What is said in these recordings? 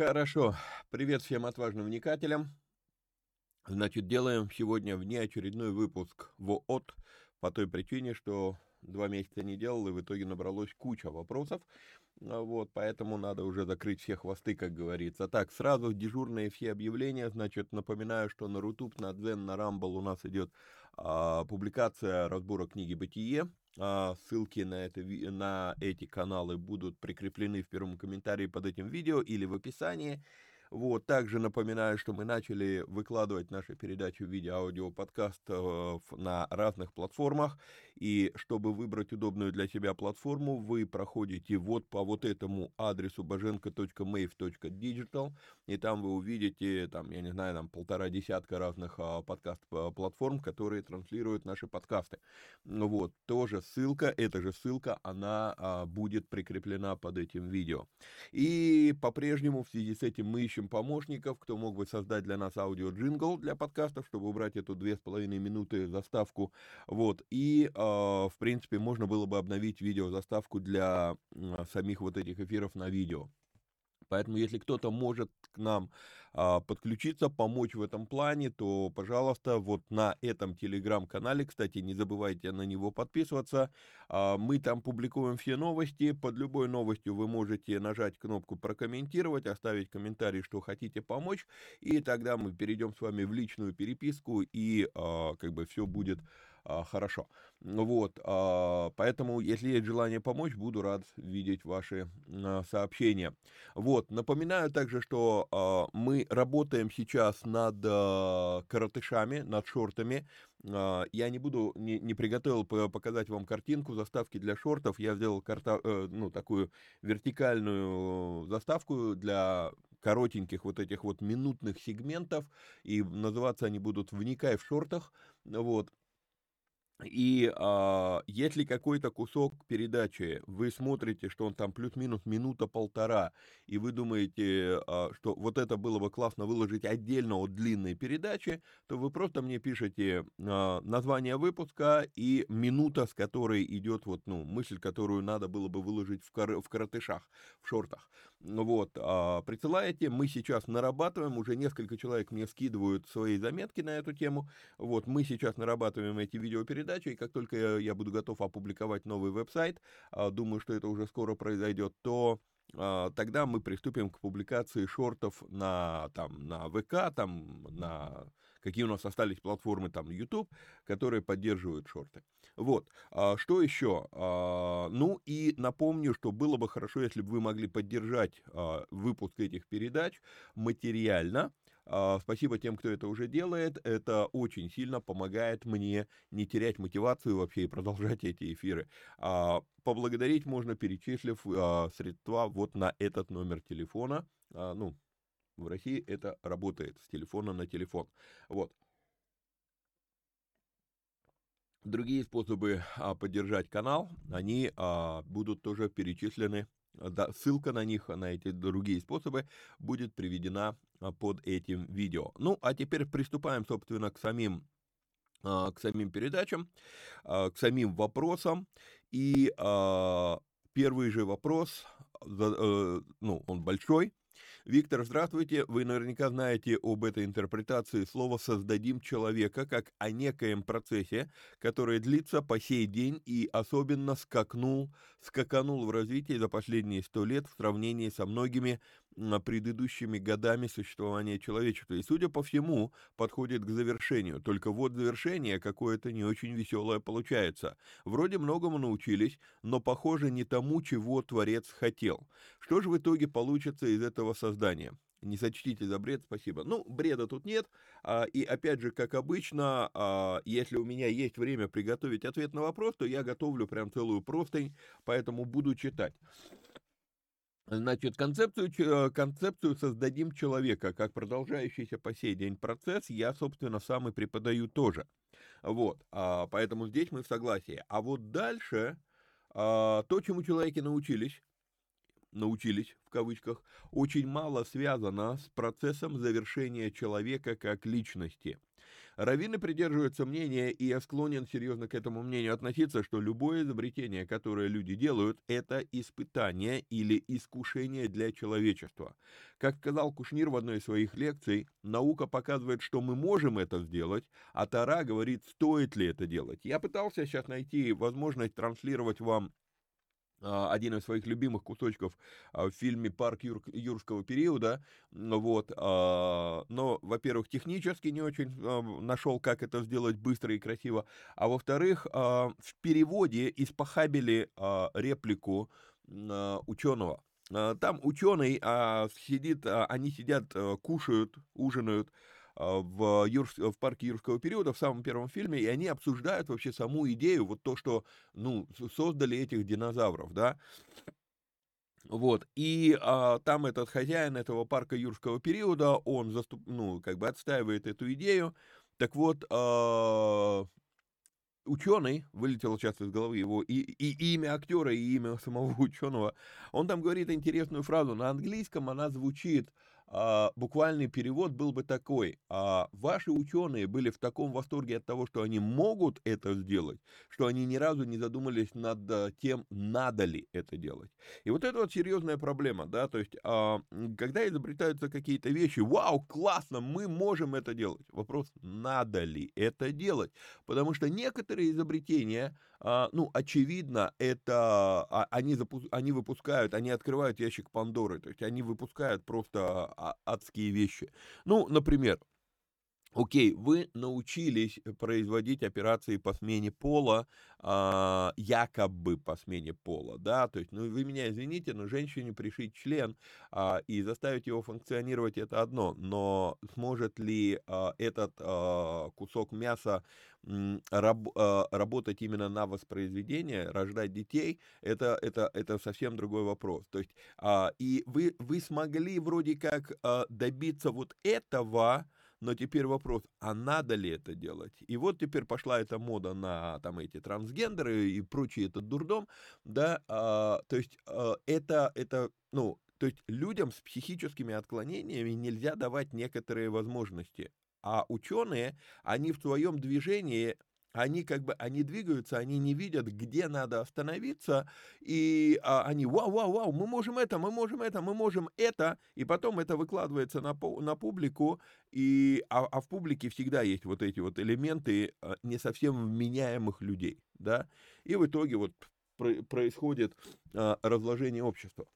Хорошо. Привет всем отважным вникателям. Значит, делаем сегодня внеочередной выпуск в ООТ по той причине, что два месяца не делал, и в итоге набралось куча вопросов. А вот, поэтому надо уже закрыть все хвосты, как говорится. Так, сразу дежурные все объявления. Значит, напоминаю, что на Рутуб, на Дзен, на Рамбл у нас идет а, публикация разбора книги «Бытие». А, ссылки на, это, на эти каналы будут прикреплены в первом комментарии под этим видео или в описании. Вот, также напоминаю, что мы начали выкладывать наши передачи в виде аудио-подкастов на разных платформах. И чтобы выбрать удобную для себя платформу, вы проходите вот по вот этому адресу bajenko.mave.digital, и там вы увидите, там, я не знаю, там полтора десятка разных а, подкаст-платформ, которые транслируют наши подкасты. Вот, тоже ссылка, эта же ссылка, она а, будет прикреплена под этим видео. И по-прежнему в связи с этим мы ищем помощников, кто мог бы создать для нас аудио-джингл для подкастов, чтобы убрать эту две с половиной минуты заставку. Вот, и а, в принципе, можно было бы обновить видеозаставку для самих вот этих эфиров на видео. Поэтому, если кто-то может к нам подключиться, помочь в этом плане, то, пожалуйста, вот на этом телеграм-канале, кстати, не забывайте на него подписываться. А, мы там публикуем все новости. Под любой новостью вы можете нажать кнопку прокомментировать, оставить комментарий, что хотите помочь, и тогда мы перейдем с вами в личную переписку, и а, как бы все будет а, хорошо. Вот, а, поэтому, если есть желание помочь, буду рад видеть ваши а, сообщения. Вот, напоминаю также, что мы работаем сейчас над а, коротышами, над шортами. Я не буду, не, не приготовил показать вам картинку заставки для шортов. Я сделал карта, э, ну, такую вертикальную заставку для коротеньких вот этих вот минутных сегментов, и называться они будут «Вникай в шортах», вот, и а, если какой-то кусок передачи вы смотрите, что он там плюс-минус минута-полтора, и вы думаете, а, что вот это было бы классно выложить отдельно от длинной передачи, то вы просто мне пишете а, название выпуска и минута, с которой идет вот, ну, мысль, которую надо было бы выложить в, кор- в коротышах, в шортах. Вот, а, присылаете, мы сейчас нарабатываем, уже несколько человек мне скидывают свои заметки на эту тему, вот, мы сейчас нарабатываем эти видеопередачи, и как только я, я буду готов опубликовать новый веб-сайт, а, думаю, что это уже скоро произойдет, то а, тогда мы приступим к публикации шортов на, там, на ВК, там, на какие у нас остались платформы, там, YouTube, которые поддерживают шорты. Вот, а, что еще? А, ну и напомню, что было бы хорошо, если бы вы могли поддержать а, выпуск этих передач материально, Спасибо тем, кто это уже делает. Это очень сильно помогает мне не терять мотивацию вообще и продолжать эти эфиры. Поблагодарить можно, перечислив средства вот на этот номер телефона. Ну, в России это работает с телефона на телефон. Вот. Другие способы а, поддержать канал, они а, будут тоже перечислены. Ссылка на них, на эти другие способы, будет приведена а, под этим видео. Ну, а теперь приступаем, собственно, к самим, к самим передачам, к самим вопросам. И первый же вопрос, а, ну, он большой, Виктор, здравствуйте. Вы наверняка знаете об этой интерпретации слова «создадим человека» как о некоем процессе, который длится по сей день и особенно скакнул, скаканул в развитии за последние сто лет в сравнении со многими предыдущими годами существования человечества. И, судя по всему, подходит к завершению. Только вот завершение какое-то не очень веселое получается. Вроде многому научились, но похоже не тому, чего Творец хотел. Что же в итоге получится из этого создания? Не сочтите за бред, спасибо. Ну, бреда тут нет. А, и опять же, как обычно, а, если у меня есть время приготовить ответ на вопрос, то я готовлю прям целую простынь, поэтому буду читать. Значит, концепцию, э, концепцию «создадим человека» как продолжающийся по сей день процесс я, собственно, сам и преподаю тоже. Вот, а, поэтому здесь мы в согласии. А вот дальше то, чему человеки научились, научились в кавычках, очень мало связано с процессом завершения человека как личности – Раввины придерживаются мнения, и я склонен серьезно к этому мнению относиться, что любое изобретение, которое люди делают, это испытание или искушение для человечества. Как сказал Кушнир в одной из своих лекций, наука показывает, что мы можем это сделать, а Тара говорит, стоит ли это делать. Я пытался сейчас найти возможность транслировать вам один из своих любимых кусочков а, в фильме «Парк юр, юрского периода». Вот. А, но, во-первых, технически не очень нашел, как это сделать быстро и красиво. А во-вторых, в переводе испохабили реплику ученого. Там ученый сидит, они сидят, кушают, ужинают, а, в, Юрс, в парке юрского периода в самом первом фильме, и они обсуждают вообще саму идею, вот то, что, ну, создали этих динозавров, да, вот, и а, там этот хозяин этого парка юрского периода, он, заступ, ну, как бы отстаивает эту идею, так вот, а, ученый, вылетело часто из головы его и, и имя актера, и имя самого ученого, он там говорит интересную фразу, на английском она звучит а, буквальный перевод был бы такой. А, ваши ученые были в таком восторге от того, что они могут это сделать, что они ни разу не задумались над а, тем, надо ли это делать. И вот это вот серьезная проблема, да, то есть, а, когда изобретаются какие-то вещи, вау, классно, мы можем это делать. Вопрос, надо ли это делать? Потому что некоторые изобретения, а, ну, очевидно, это, а, они, запу- они выпускают, они открывают ящик Пандоры, то есть они выпускают просто адские вещи. Ну, например, Окей, вы научились производить операции по смене пола, э, якобы по смене пола, да, то есть, ну, вы меня извините, но женщине пришить член э, и заставить его функционировать это одно, но сможет ли э, этот э, кусок мяса раб, работать именно на воспроизведение, рождать детей, это, это, это совсем другой вопрос. То есть, и вы, вы смогли вроде как добиться вот этого, но теперь вопрос, а надо ли это делать? И вот теперь пошла эта мода на там эти трансгендеры и прочий этот дурдом, да, а, то есть а, это, это, ну, то есть людям с психическими отклонениями нельзя давать некоторые возможности. А ученые, они в своем движении они как бы, они двигаются, они не видят, где надо остановиться, и а, они, вау, вау, вау, мы можем это, мы можем это, мы можем это, и потом это выкладывается на, на публику, и, а, а в публике всегда есть вот эти вот элементы а, не совсем вменяемых людей, да, и в итоге вот происходит а, разложение общества.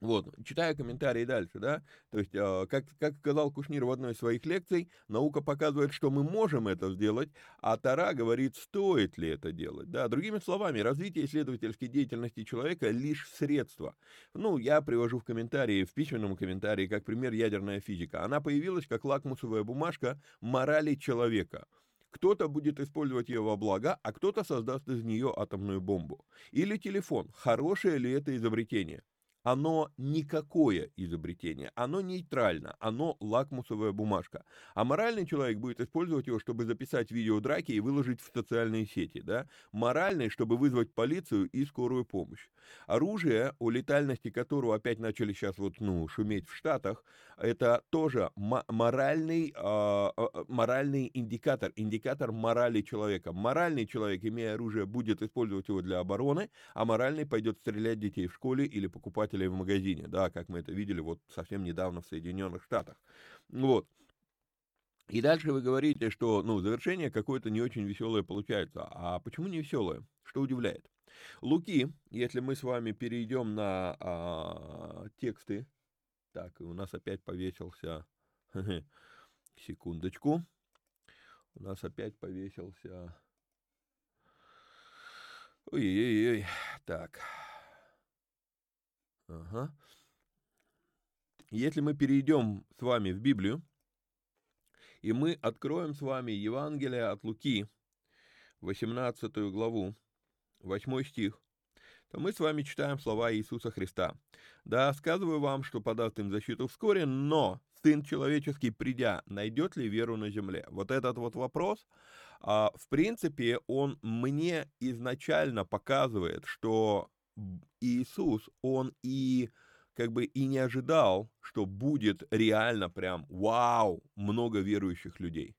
Вот, читая комментарии дальше, да, то есть, э, как, как сказал Кушнир в одной из своих лекций, наука показывает, что мы можем это сделать, а Тара говорит, стоит ли это делать, да, другими словами, развитие исследовательской деятельности человека лишь средство. Ну, я привожу в комментарии, в письменном комментарии, как пример ядерная физика. Она появилась как лакмусовая бумажка морали человека. Кто-то будет использовать ее во благо, а кто-то создаст из нее атомную бомбу. Или телефон. Хорошее ли это изобретение? Оно никакое изобретение, оно нейтрально, оно лакмусовая бумажка. А моральный человек будет использовать его, чтобы записать видео драки и выложить в социальные сети, да? Моральный, чтобы вызвать полицию и скорую помощь. Оружие, о летальности которого опять начали сейчас вот, ну, шуметь в Штатах, это тоже моральный, э, моральный индикатор, индикатор морали человека. Моральный человек, имея оружие, будет использовать его для обороны, а моральный пойдет стрелять детей в школе или покупателей в магазине, да, как мы это видели вот совсем недавно в Соединенных Штатах. Вот. И дальше вы говорите, что, ну, завершение какое-то не очень веселое получается. А почему не веселое? Что удивляет? Луки, если мы с вами перейдем на а, тексты так, у нас опять повесился... Секундочку. У нас опять повесился... Ой-ой-ой. Так. Ага. Если мы перейдем с вами в Библию, и мы откроем с вами Евангелие от Луки, 18 главу, 8 стих, то мы с вами читаем слова Иисуса Христа. «Да, сказываю вам, что подаст им защиту вскоре, но Сын Человеческий, придя, найдет ли веру на земле?» Вот этот вот вопрос, а, в принципе, он мне изначально показывает, что Иисус, он и как бы и не ожидал, что будет реально прям вау, много верующих людей.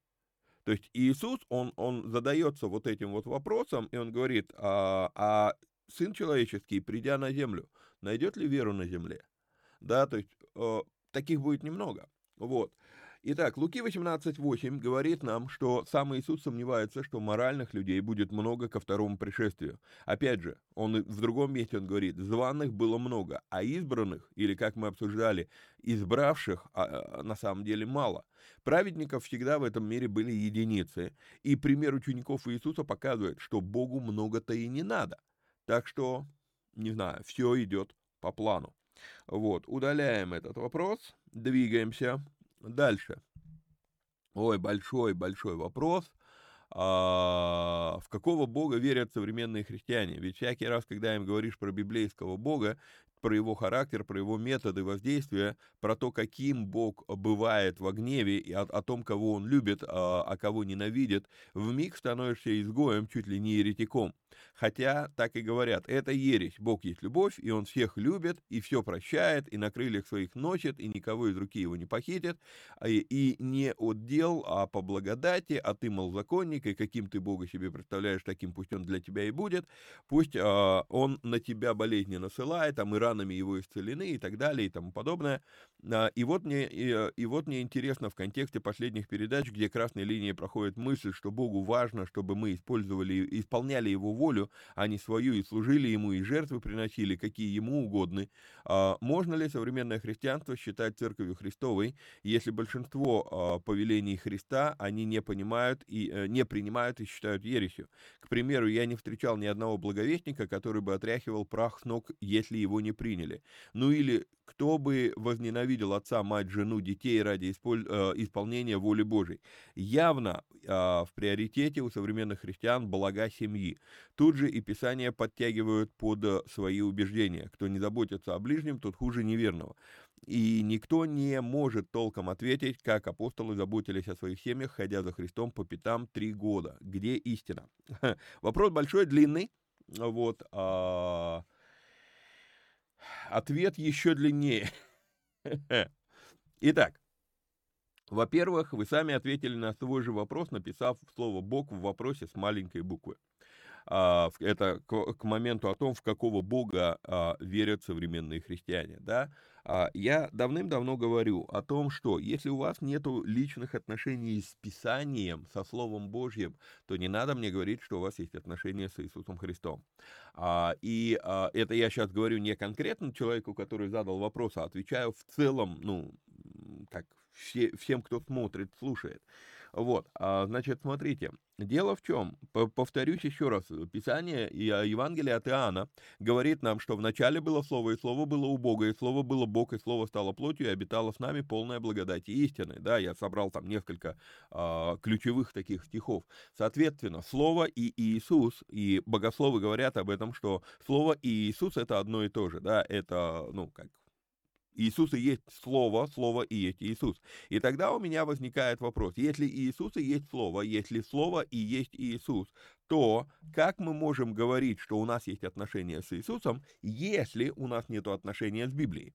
То есть Иисус, он, он задается вот этим вот вопросом, и он говорит, а, а Сын человеческий, придя на землю, найдет ли веру на земле? Да, то есть э, таких будет немного. Вот. Итак, Луки 18.8 говорит нам, что сам Иисус сомневается, что моральных людей будет много ко второму пришествию. Опять же, он в другом месте он говорит, званых было много, а избранных, или как мы обсуждали, избравших а, а, на самом деле мало. Праведников всегда в этом мире были единицы, и пример учеников Иисуса показывает, что Богу много-то и не надо – так что, не знаю, все идет по плану. Вот, удаляем этот вопрос, двигаемся дальше. Ой, большой-большой вопрос. А, в какого бога верят современные христиане? Ведь всякий раз, когда им говоришь про библейского бога, про его характер, про его методы воздействия, про то, каким Бог бывает во гневе, и о, о том, кого он любит, а, а кого ненавидит, в миг становишься изгоем, чуть ли не еретиком. Хотя, так и говорят, это ересь, Бог есть любовь, и Он всех любит, и все прощает, и на крыльях своих носит, и никого из руки его не похитит, а, и, и не от дел, а по благодати, а ты, мол, законник, и каким ты Бога себе представляешь, таким пусть Он для тебя и будет, пусть а, Он на тебя болезни насылает, а мы ранами его исцелены, и так далее, и тому подобное. А, и, вот мне, и, и вот мне интересно в контексте последних передач, где красной линией проходит мысль, что Богу важно, чтобы мы использовали, исполняли Его волю, а не свою, и служили ему, и жертвы приносили, какие ему угодны. А можно ли современное христианство считать церковью Христовой, если большинство а, повелений Христа они не понимают и э, не принимают и считают ересью? К примеру, я не встречал ни одного благовестника, который бы отряхивал прах с ног, если его не приняли. Ну или кто бы возненавидел отца, мать, жену, детей ради э, исполнения воли Божьей? Явно а, в приоритете у современных христиан блага семьи. Тут же и Писания подтягивают под э, свои убеждения. Кто не заботится о ближнем, тот хуже неверного. И никто не может толком ответить, как апостолы заботились о своих семьях, ходя за Христом по пятам три года. Где истина? Вопрос большой, длинный. Вот. А... Ответ еще длиннее. Итак, Во-первых, вы сами ответили на свой же вопрос, написав слово «Бог» в вопросе с маленькой буквы. А, это к моменту о том, в какого Бога а, верят современные христиане. Да? А, я давным-давно говорю о том, что если у вас нет личных отношений с Писанием, со Словом Божьим, то не надо мне говорить, что у вас есть отношения с Иисусом Христом. И это я сейчас говорю не конкретно человеку, который задал вопрос, а отвечаю в целом, ну, как все, всем, кто смотрит, слушает. Вот, а, значит, смотрите, дело в чем, повторюсь еще раз, Писание и а, Евангелие от Иоанна говорит нам, что вначале было Слово, и Слово было у Бога, и Слово было Бог, и Слово стало плотью, и обитало с нами полная благодать и истины. Да, я собрал там несколько а, ключевых таких стихов. Соответственно, Слово и Иисус, и богословы говорят об этом, что Слово и Иисус это одно и то же, да, это, ну, как Иисус и есть Слово, Слово и есть Иисус. И тогда у меня возникает вопрос, если Иисус и есть Слово, если Слово и есть Иисус, то как мы можем говорить, что у нас есть отношения с Иисусом, если у нас нет отношения с Библией?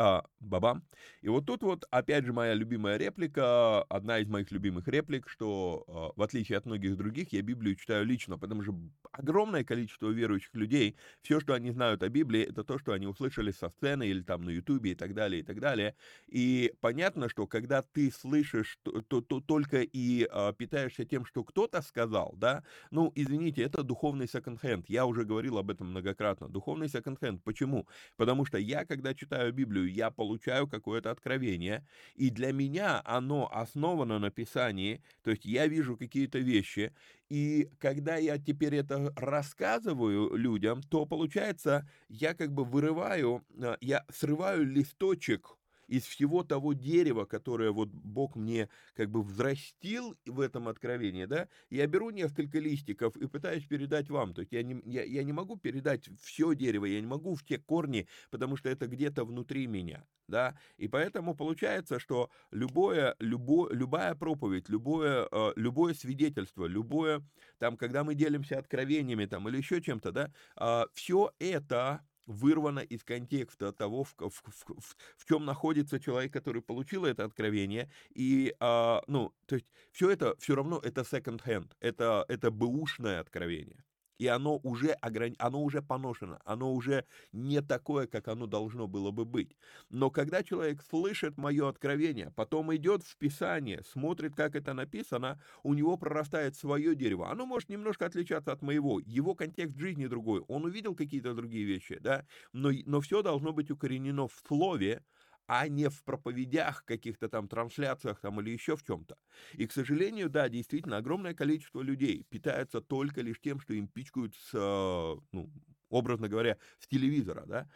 А, бабам. И вот тут вот, опять же, моя любимая реплика, одна из моих любимых реплик, что, а, в отличие от многих других, я Библию читаю лично, потому что огромное количество верующих людей, все, что они знают о Библии, это то, что они услышали со сцены или там на Ютубе и так далее, и так далее. И понятно, что когда ты слышишь то, то, то только и а, питаешься тем, что кто-то сказал, да, ну, извините, это духовный секонд-хенд. Я уже говорил об этом многократно. Духовный секонд-хенд. Почему? Потому что я, когда читаю Библию, я получаю какое-то откровение, и для меня оно основано на Писании, то есть я вижу какие-то вещи, и когда я теперь это рассказываю людям, то получается, я как бы вырываю, а, я срываю листочек из всего того дерева, которое вот Бог мне как бы взрастил в этом откровении, да, я беру несколько листиков и пытаюсь передать вам. То есть я не, я, я не могу передать все дерево, я не могу в те корни, потому что это где-то внутри меня, да, и поэтому получается, что любое, любо, любая проповедь, любое, э, любое свидетельство, любое, там, когда мы делимся откровениями, там, или еще чем-то, да, э, все это вырвано из контекста того, в, в, в, в чем находится человек, который получил это откровение. И, а, ну, то есть все это все равно это second hand, это, это бэушное откровение и оно уже, ограни... оно уже поношено, оно уже не такое, как оно должно было бы быть. Но когда человек слышит мое откровение, потом идет в Писание, смотрит, как это написано, у него прорастает свое дерево. Оно может немножко отличаться от моего, его контекст жизни другой, он увидел какие-то другие вещи, да, но, но все должно быть укоренено в слове, а не в проповедях, каких-то там трансляциях там или еще в чем-то. И, к сожалению, да, действительно, огромное количество людей питается только лишь тем, что им пичкают с, э, ну, образно говоря, с телевизора, да.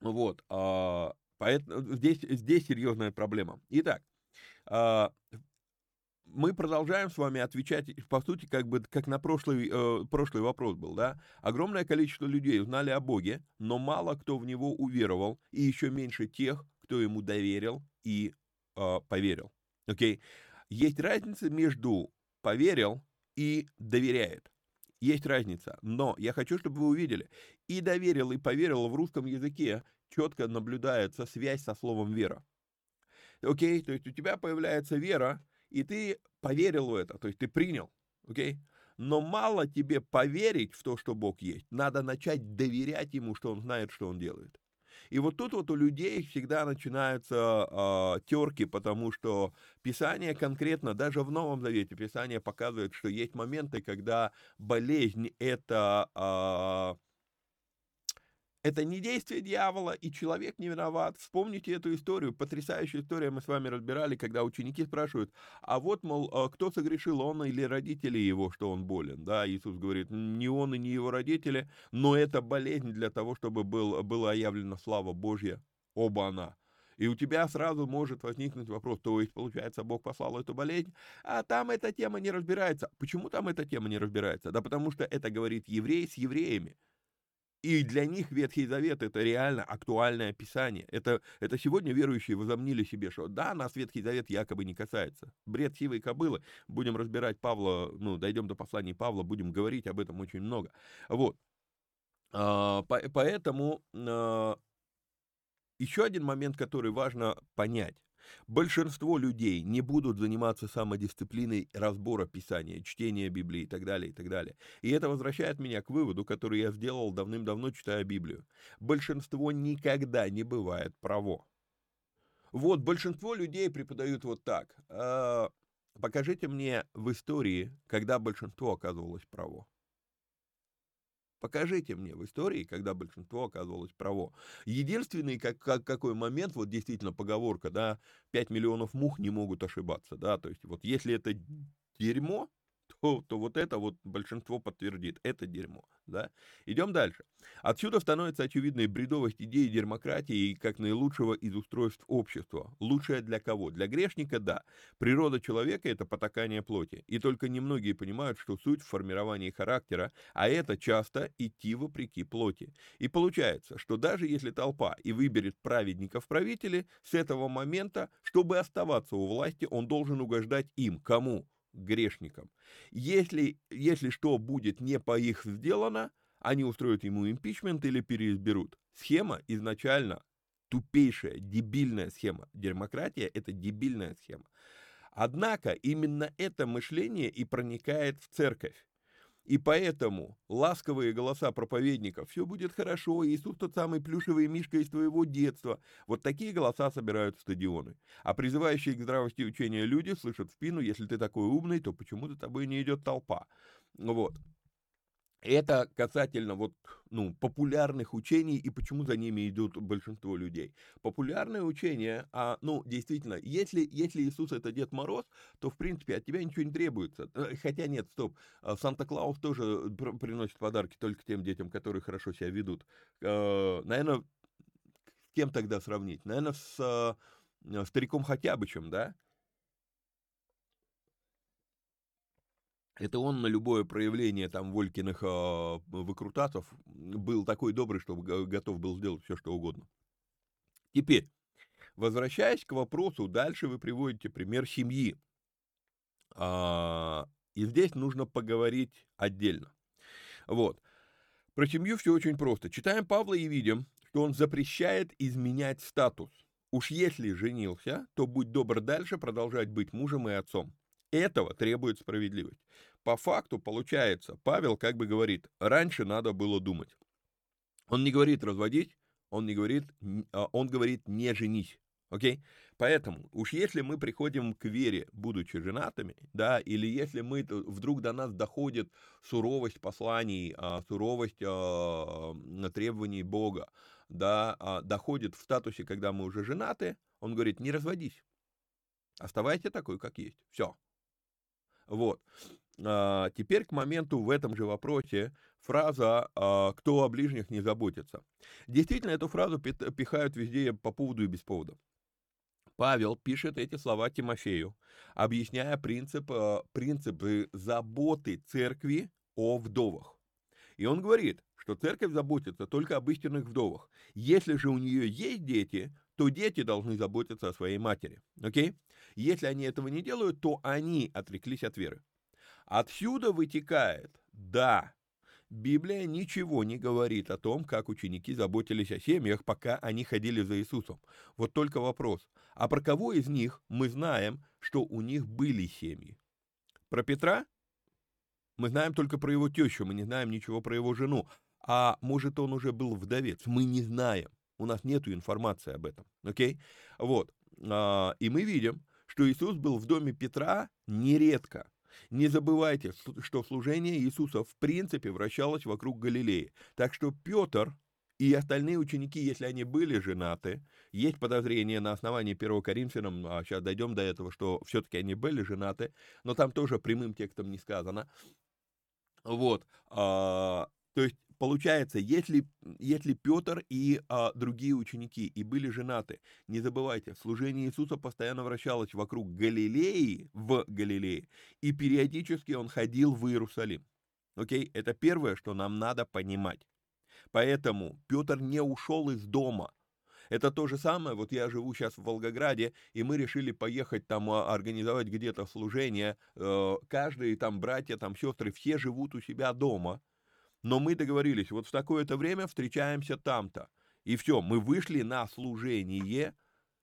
Вот, а, поэтому здесь, здесь серьезная проблема. Итак, а, мы продолжаем с вами отвечать, по сути, как бы как на прошлый, э, прошлый вопрос был, да? Огромное количество людей узнали о Боге, но мало кто в него уверовал, и еще меньше тех, кто ему доверил и э, поверил. Окей? Okay? Есть разница между поверил и доверяет. Есть разница, но я хочу, чтобы вы увидели, и доверил, и поверил в русском языке четко наблюдается связь со словом вера. Окей, okay? то есть у тебя появляется вера, и ты поверил в это, то есть ты принял, окей? Okay? Но мало тебе поверить в то, что Бог есть. Надо начать доверять Ему, что Он знает, что Он делает. И вот тут вот у людей всегда начинаются э, терки, потому что Писание конкретно, даже в Новом Завете, Писание показывает, что есть моменты, когда болезнь это э, это не действие дьявола, и человек не виноват. Вспомните эту историю, потрясающая история мы с вами разбирали, когда ученики спрашивают, а вот, мол, а кто согрешил, он или родители его, что он болен? Да, Иисус говорит, не он и не его родители, но это болезнь для того, чтобы был, была явлена слава Божья, оба она. И у тебя сразу может возникнуть вопрос, то есть, получается, Бог послал эту болезнь, а там эта тема не разбирается. Почему там эта тема не разбирается? Да потому что это говорит еврей с евреями. И для них Ветхий Завет это реально актуальное писание. Это, это сегодня верующие возомнили себе, что да, нас Ветхий Завет якобы не касается. Бред сивой кобылы. Будем разбирать Павла, ну, дойдем до послания Павла, будем говорить об этом очень много. Вот. А, поэтому а, еще один момент, который важно понять. Большинство людей не будут заниматься самодисциплиной разбора Писания, чтения Библии и так далее, и так далее. И это возвращает меня к выводу, который я сделал давным-давно, читая Библию. Большинство никогда не бывает право. Вот, большинство людей преподают вот так. «А, покажите мне в истории, когда большинство оказывалось право. Покажите мне в истории, когда большинство оказывалось право. Единственный как, как, какой момент, вот действительно поговорка, да, 5 миллионов мух не могут ошибаться, да, то есть вот если это дерьмо, то, то вот это вот большинство подтвердит, это дерьмо, да. Идем дальше. Отсюда становится очевидной бредовость идеи демократии как наилучшего из устройств общества. Лучшее для кого? Для грешника – да. Природа человека – это потакание плоти. И только немногие понимают, что суть в формировании характера, а это часто идти вопреки плоти. И получается, что даже если толпа и выберет праведников правители, с этого момента, чтобы оставаться у власти, он должен угождать им. Кому? Грешникам. Если, если что будет не по их сделано, они устроят ему импичмент или переизберут. Схема изначально тупейшая, дебильная схема. Демократия – это дебильная схема. Однако именно это мышление и проникает в церковь. И поэтому ласковые голоса проповедников «все будет хорошо», «Иисус тот самый плюшевый мишка из твоего детства» – вот такие голоса собирают стадионы. А призывающие к здравости учения люди слышат в спину «если ты такой умный, то почему за тобой не идет толпа?» Вот. Это касательно вот, ну, популярных учений и почему за ними идут большинство людей. Популярные учения, а, ну, действительно, если, если Иисус это Дед Мороз, то, в принципе, от тебя ничего не требуется. Э, хотя нет, стоп, а, Санта-Клаус тоже приносит подарки только тем детям, которые хорошо себя ведут. Э, Наверное, с кем тогда сравнить? Наверное, с э, стариком Хотябычем, да? Это он на любое проявление там Волькиных э, выкрутасов был такой добрый, чтобы готов был сделать все, что угодно. Теперь, возвращаясь к вопросу, дальше вы приводите пример семьи. А, и здесь нужно поговорить отдельно. Вот. Про семью все очень просто. Читаем Павла и видим, что он запрещает изменять статус. Уж если женился, то будь добр дальше продолжать быть мужем и отцом. Этого требует справедливость. По факту получается, Павел как бы говорит, раньше надо было думать. Он не говорит разводить, он не говорит, а, он говорит не женись. Окей? Поэтому, уж если мы приходим к вере, будучи женатыми, да, или если мы вдруг до нас доходит суровость посланий, а, суровость а, требований Бога, да, доходит в статусе, когда мы уже женаты, он говорит, не разводись. Оставайся такой, как есть. Все. Вот. А, теперь к моменту в этом же вопросе фраза а, «кто о ближних не заботится». Действительно, эту фразу пихают везде по поводу и без повода. Павел пишет эти слова Тимофею, объясняя принцип, а, принципы заботы церкви о вдовах. И он говорит, что церковь заботится только об истинных вдовах. Если же у нее есть дети, то дети должны заботиться о своей матери. Окей? Если они этого не делают, то они отреклись от веры. Отсюда вытекает, да, Библия ничего не говорит о том, как ученики заботились о семьях, пока они ходили за Иисусом. Вот только вопрос, а про кого из них мы знаем, что у них были семьи? Про Петра? Мы знаем только про его тещу, мы не знаем ничего про его жену. А может, он уже был вдовец? Мы не знаем. У нас нет информации об этом. Окей? Вот. А, и мы видим, что Иисус был в доме Петра нередко. Не забывайте, что служение Иисуса в принципе вращалось вокруг Галилеи. Так что Петр и остальные ученики, если они были женаты, есть подозрение на основании 1 Коринфянам, а сейчас дойдем до этого, что все-таки они были женаты, но там тоже прямым текстом не сказано. Вот. А, то есть получается, если, если Петр и а, другие ученики и были женаты, не забывайте, служение Иисуса постоянно вращалось вокруг Галилеи, в Галилее, и периодически он ходил в Иерусалим. Окей, это первое, что нам надо понимать. Поэтому Петр не ушел из дома. Это то же самое, вот я живу сейчас в Волгограде, и мы решили поехать там а, организовать где-то служение. Э, каждый там братья, там сестры, все живут у себя дома но мы договорились, вот в такое-то время встречаемся там-то. И все, мы вышли на служение,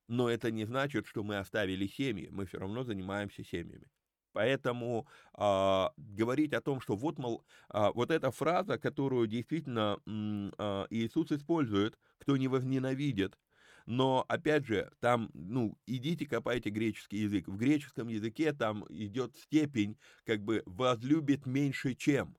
но это не значит, что мы оставили семьи, мы все равно занимаемся семьями. Поэтому а, говорить о том, что вот, мол, а, вот эта фраза, которую действительно а, Иисус использует, кто не возненавидит, но, опять же, там, ну, идите копайте греческий язык. В греческом языке там идет степень, как бы, возлюбит меньше чем.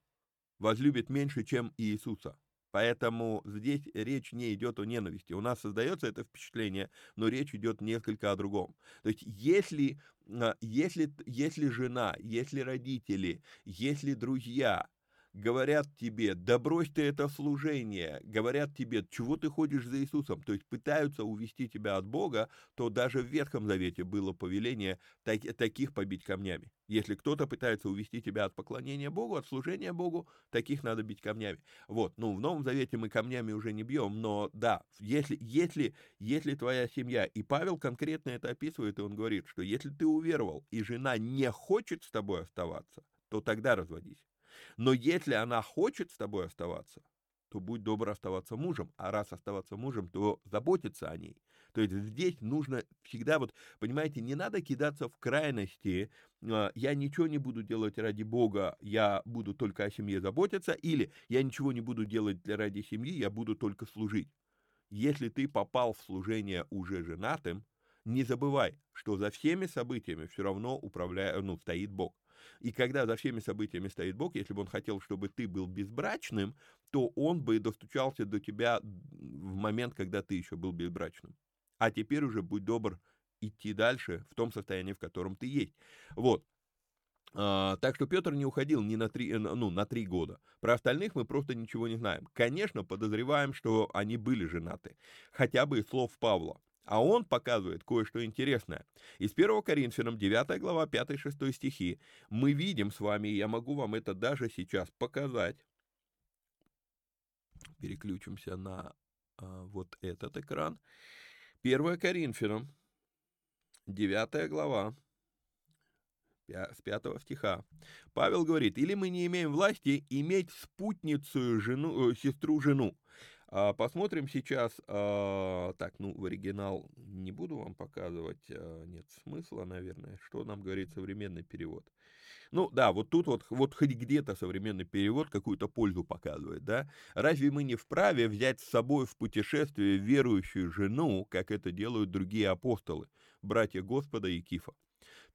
Возлюбит меньше, чем Иисуса. Поэтому здесь речь не идет о ненависти. У нас создается это впечатление, но речь идет несколько о другом. То есть если, а, если, если жена, если родители, если друзья говорят тебе, да брось ты это служение, говорят тебе, чего ты ходишь за Иисусом, то есть пытаются увести тебя от Бога, то даже в Ветхом Завете было повеление так, таких побить камнями. Если кто-то пытается увести тебя от поклонения Богу, от служения Богу, таких надо бить камнями. Вот, ну, в Новом Завете мы камнями уже не бьем, но да, если, если, если твоя семья, и Павел конкретно это описывает, и он говорит, что если ты уверовал, и жена не хочет с тобой оставаться, то тогда разводись. Но если она хочет с тобой оставаться, то будь добр оставаться мужем, а раз оставаться мужем, то заботиться о ней. То есть здесь нужно всегда, вот, понимаете, не надо кидаться в крайности, а, я ничего не буду делать ради Бога, я буду только о семье заботиться, или я ничего не буду делать для ради семьи, я буду только служить. Если ты попал в служение уже женатым, не забывай, что за всеми событиями все равно управляет, ну, стоит Бог. И когда за всеми событиями стоит Бог, если бы он хотел, чтобы ты был безбрачным, то он бы достучался до тебя в момент, когда ты еще был безбрачным. А теперь уже будь добр идти дальше в том состоянии, в котором ты есть. Вот. А, так что Петр не уходил ни на три, ну, на три года. Про остальных мы просто ничего не знаем. Конечно, подозреваем, что они были женаты. Хотя бы из слов Павла. А он показывает кое-что интересное. Из 1 Коринфянам 9 глава 5-6 стихи мы видим с вами, я могу вам это даже сейчас показать. Переключимся на а, вот этот экран. 1 Коринфянам 9 глава с 5 стиха. Павел говорит, или мы не имеем власти иметь спутницу жену, э, сестру-жену, а, посмотрим сейчас, а, так, ну, в оригинал не буду вам показывать, а, нет смысла, наверное, что нам говорит современный перевод. Ну, да, вот тут вот, вот хоть где-то современный перевод какую-то пользу показывает, да? Разве мы не вправе взять с собой в путешествие верующую жену, как это делают другие апостолы, братья Господа и Кифа?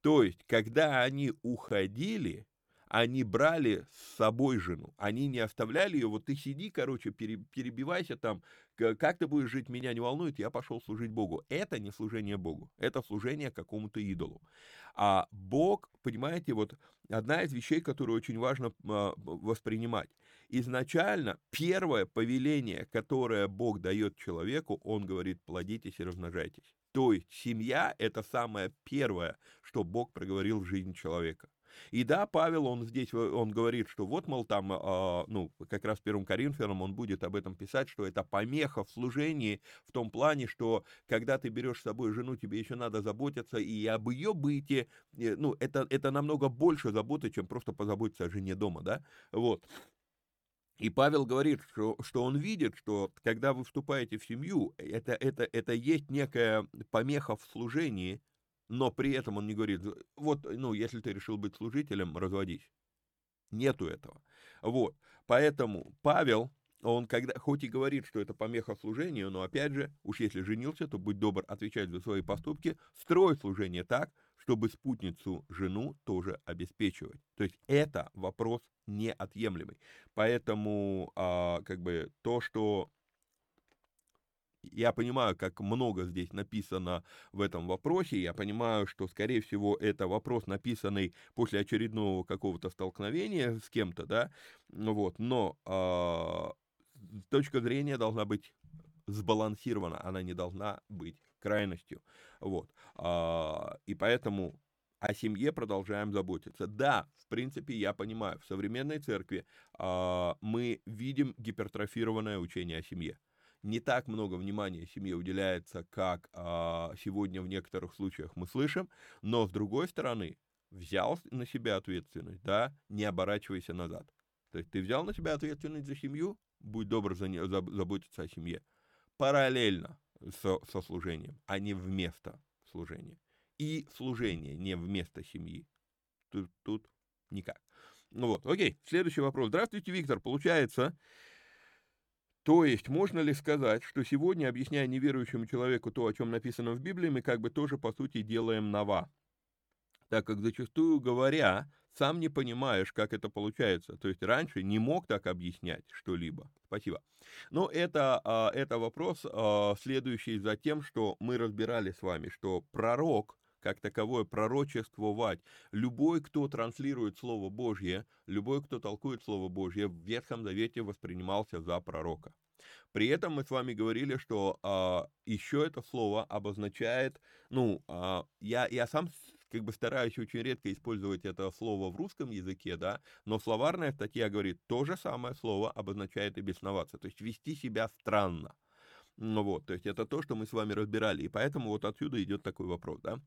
То есть, когда они уходили, они брали с собой жену, они не оставляли ее, вот ты сиди, короче, перебивайся там, как ты будешь жить, меня не волнует, я пошел служить Богу. Это не служение Богу, это служение какому-то идолу. А Бог, понимаете, вот одна из вещей, которую очень важно а, воспринимать. Изначально первое повеление, которое Бог дает человеку, он говорит, плодитесь и размножайтесь. То есть семья – это самое первое, что Бог проговорил в жизни человека. И да, Павел, он здесь, он говорит, что вот, мол, там, э, ну, как раз первым Коринфянам он будет об этом писать, что это помеха в служении в том плане, что когда ты берешь с собой жену, тебе еще надо заботиться и об ее быте, ну, это, это намного больше заботы, чем просто позаботиться о жене дома, да, вот. И Павел говорит, что, что он видит, что когда вы вступаете в семью, это, это, это есть некая помеха в служении, но при этом он не говорит, вот, ну, если ты решил быть служителем, разводись. Нету этого. Вот, поэтому Павел, он когда, хоть и говорит, что это помеха служению, но опять же, уж если женился, то будь добр отвечать за свои поступки, строй служение так, чтобы спутницу, жену тоже обеспечивать. То есть это вопрос неотъемлемый. Поэтому, а, как бы, то, что я понимаю, как много здесь написано в этом вопросе. Я понимаю, что, скорее всего, это вопрос, написанный после очередного какого-то столкновения с кем-то, да, вот, но э, точка зрения должна быть сбалансирована, она не должна быть крайностью, вот, э, и поэтому о семье продолжаем заботиться. Да, в принципе, я понимаю, в современной церкви э, мы видим гипертрофированное учение о семье не так много внимания семье уделяется, как а, сегодня в некоторых случаях мы слышим, но с другой стороны, взял на себя ответственность, да, не оборачивайся назад. То есть ты взял на себя ответственность за семью, будь добр за не, за, заботиться о семье. Параллельно со, со служением, а не вместо служения. И служение не вместо семьи. Тут, тут никак. Ну вот, окей, следующий вопрос. Здравствуйте, Виктор. Получается, то есть, можно ли сказать, что сегодня, объясняя неверующему человеку то, о чем написано в Библии, мы как бы тоже, по сути, делаем нова? Так как зачастую говоря, сам не понимаешь, как это получается. То есть раньше не мог так объяснять что-либо. Спасибо. Но это, а, это вопрос, а, следующий за тем, что мы разбирали с вами, что пророк, как таковое пророчествовать. Любой, кто транслирует Слово Божье, любой, кто толкует Слово Божье, в Ветхом Завете воспринимался за пророка. При этом мы с вами говорили, что а, еще это слово обозначает, ну, а, я, я сам как бы стараюсь очень редко использовать это слово в русском языке, да, но словарная статья говорит, то же самое слово обозначает и бесноваться, то есть вести себя странно. Ну вот, то есть это то, что мы с вами разбирали, и поэтому вот отсюда идет такой вопрос, да.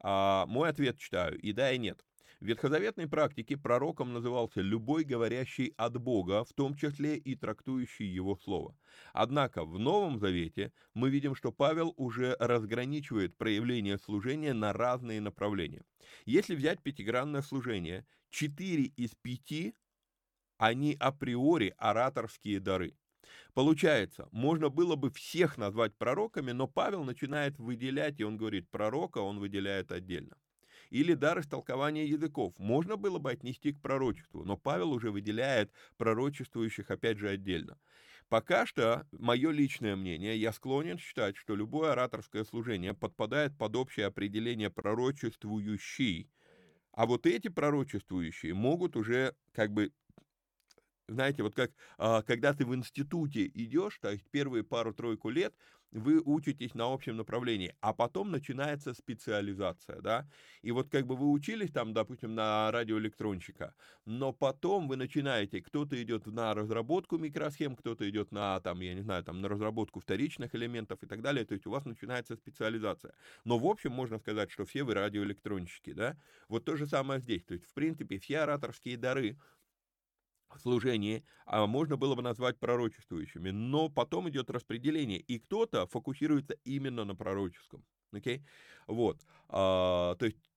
А, мой ответ читаю, и да, и нет. В ветхозаветной практике пророком назывался любой говорящий от Бога, в том числе и трактующий его слово. Однако в Новом Завете мы видим, что Павел уже разграничивает проявление служения на разные направления. Если взять пятигранное служение, четыре из пяти они априори ораторские дары. Получается, можно было бы всех назвать пророками, но Павел начинает выделять, и он говорит, пророка он выделяет отдельно. Или дар истолкования языков можно было бы отнести к пророчеству, но Павел уже выделяет пророчествующих опять же отдельно. Пока что, мое личное мнение, я склонен считать, что любое ораторское служение подпадает под общее определение пророчествующий, а вот эти пророчествующие могут уже как бы знаете, вот как а, когда ты в институте идешь, то есть первые пару-тройку лет, вы учитесь на общем направлении, а потом начинается специализация, да, и вот как бы вы учились там, допустим, на радиоэлектронщика, но потом вы начинаете, кто-то идет на разработку микросхем, кто-то идет на, там, я не знаю, там, на разработку вторичных элементов и так далее, то есть у вас начинается специализация. Но в общем можно сказать, что все вы радиоэлектронщики, да, вот то же самое здесь, то есть в принципе все ораторские дары, служении а можно было бы назвать пророчествующими, но потом идет распределение, и кто-то фокусируется именно на пророческом. Okay? Вот. А, то есть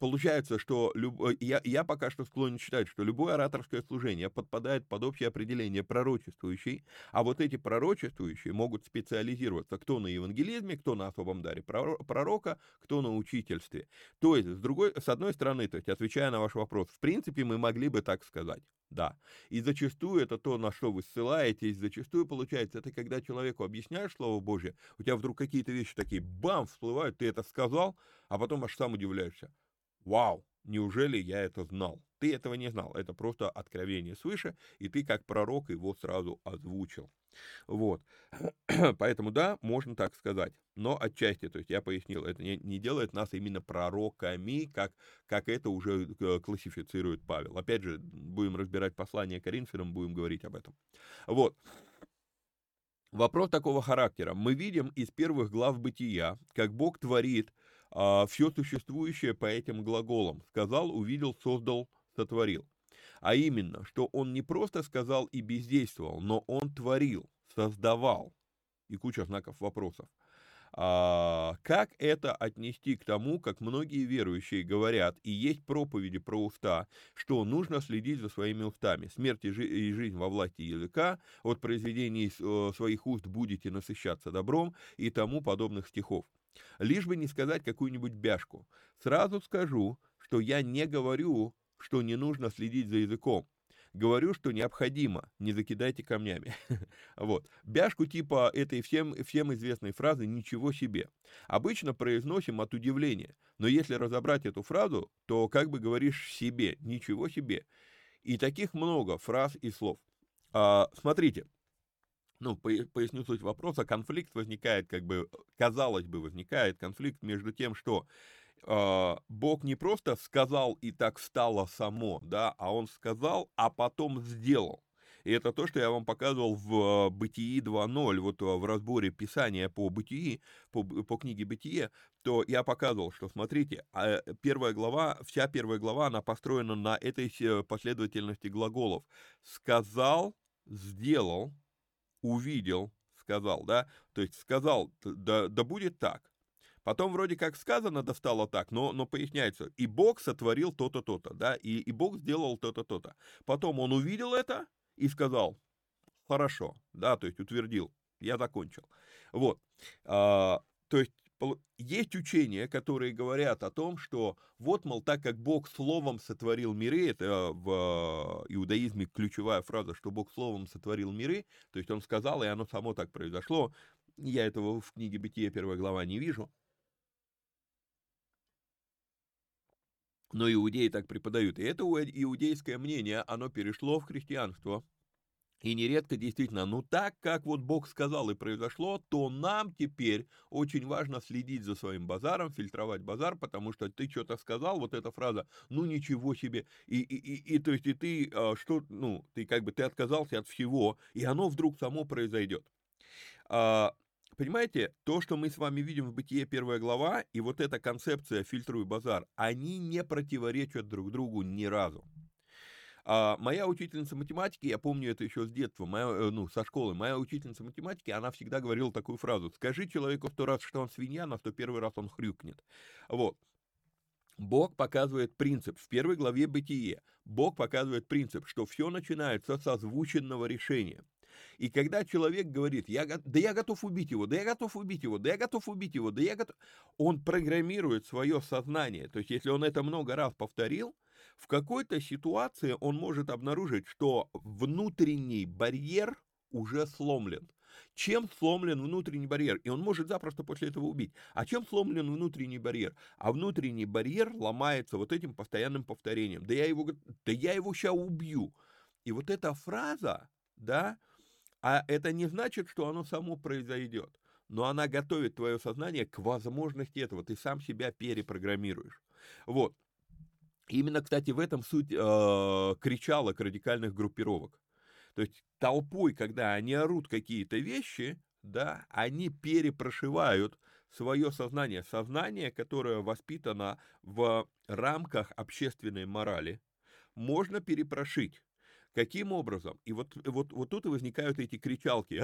Получается, что люб... Э, я, я пока что склонен считать, что любое ораторское служение подпадает под общее определение пророчествующий, а вот эти пророчествующие могут специализироваться кто на евангелизме, кто на особом даре пророка, кто на учительстве. То есть, с, другой, с одной стороны, то есть, отвечая на ваш вопрос, в принципе, мы могли бы так сказать. Да. И зачастую это то, на что вы ссылаетесь, зачастую получается, это когда человеку объясняешь Слово Божье, у тебя вдруг какие-то вещи такие, бам, всплывают, ты это сказал, а потом аж сам удивляешься. Вау, неужели я это знал? Ты этого не знал, это просто откровение свыше, и ты как пророк его сразу озвучил. Вот, поэтому да, можно так сказать, но отчасти, то есть я пояснил, это не, не делает нас именно пророками, как, как это уже э, классифицирует Павел. Опять же, будем разбирать послание Коринфянам, будем говорить об этом. Вот, Вопрос такого характера. Мы видим из первых глав Бытия, как Бог творит а, все существующее по этим глаголам. Сказал, увидел, создал, сотворил. А именно, что он не просто сказал и бездействовал, но он творил, создавал. И куча знаков вопросов. А, как это отнести к тому, как многие верующие говорят, и есть проповеди про уста, что нужно следить за своими устами. Смерть и, жи- и жизнь во власти языка, от произведений э, своих уст будете насыщаться добром и тому подобных стихов. Лишь бы не сказать какую-нибудь бяшку. Сразу скажу, что я не говорю, что не нужно следить за языком. Говорю, что необходимо, не закидайте камнями. вот. Бяшку типа этой всем, всем известной фразы «ничего себе». Обычно произносим от удивления, но если разобрать эту фразу, то как бы говоришь себе «ничего себе». И таких много фраз и слов. А, смотрите, ну, поясню суть вопроса, конфликт возникает, как бы, казалось бы, возникает конфликт между тем, что э, Бог не просто сказал и так стало само, да, а Он сказал, а потом сделал. И это то, что я вам показывал в э, Бытии 2.0, вот э, в разборе Писания по Бытии, по, по книге Бытие, то я показывал, что, смотрите, а, первая глава, вся первая глава, она построена на этой последовательности глаголов. Сказал, сделал, увидел, сказал, да, то есть сказал, да, да будет так. Потом вроде как сказано, да стало так, но, но поясняется, и Бог сотворил то-то, то-то, да, и, и Бог сделал то-то, то-то. Потом он увидел это и сказал, хорошо, да, то есть утвердил, я закончил. Вот, а, то есть есть учения, которые говорят о том, что вот, мол, так как Бог словом сотворил миры, это в иудаизме ключевая фраза, что Бог словом сотворил миры, то есть он сказал, и оно само так произошло, я этого в книге Бытия первая глава не вижу, но иудеи так преподают. И это иудейское мнение, оно перешло в христианство. И нередко действительно, ну так, как вот Бог сказал и произошло, то нам теперь очень важно следить за своим базаром, фильтровать базар, потому что ты что-то сказал, вот эта фраза, ну ничего себе, и, и, и, и то есть и ты, а, что, ну, ты как бы, ты отказался от всего, и оно вдруг само произойдет. А, понимаете, то, что мы с вами видим в «Бытие» первая глава, и вот эта концепция «фильтруй базар», они не противоречат друг другу ни разу. А моя учительница математики, я помню это еще с детства, моя, э, ну, со школы, моя учительница математики, она всегда говорила такую фразу, скажи человеку сто раз, что он свинья, на сто первый раз он хрюкнет. Вот. Бог показывает принцип, в первой главе Бытие, Бог показывает принцип, что все начинается с озвученного решения. И когда человек говорит, я, да я готов убить его, да я готов убить его, да я готов убить его, да я готов... Он программирует свое сознание. То есть, если он это много раз повторил, в какой-то ситуации он может обнаружить, что внутренний барьер уже сломлен. Чем сломлен внутренний барьер? И он может запросто после этого убить. А чем сломлен внутренний барьер? А внутренний барьер ломается вот этим постоянным повторением. Да я его, да я его сейчас убью. И вот эта фраза, да, а это не значит, что оно само произойдет. Но она готовит твое сознание к возможности этого. Ты сам себя перепрограммируешь. Вот. Именно, кстати, в этом суть э, кричалок радикальных группировок. То есть толпой, когда они орут какие-то вещи, да, они перепрошивают свое сознание. Сознание, которое воспитано в рамках общественной морали, можно перепрошить. Каким образом? И вот, вот, вот тут и возникают эти кричалки.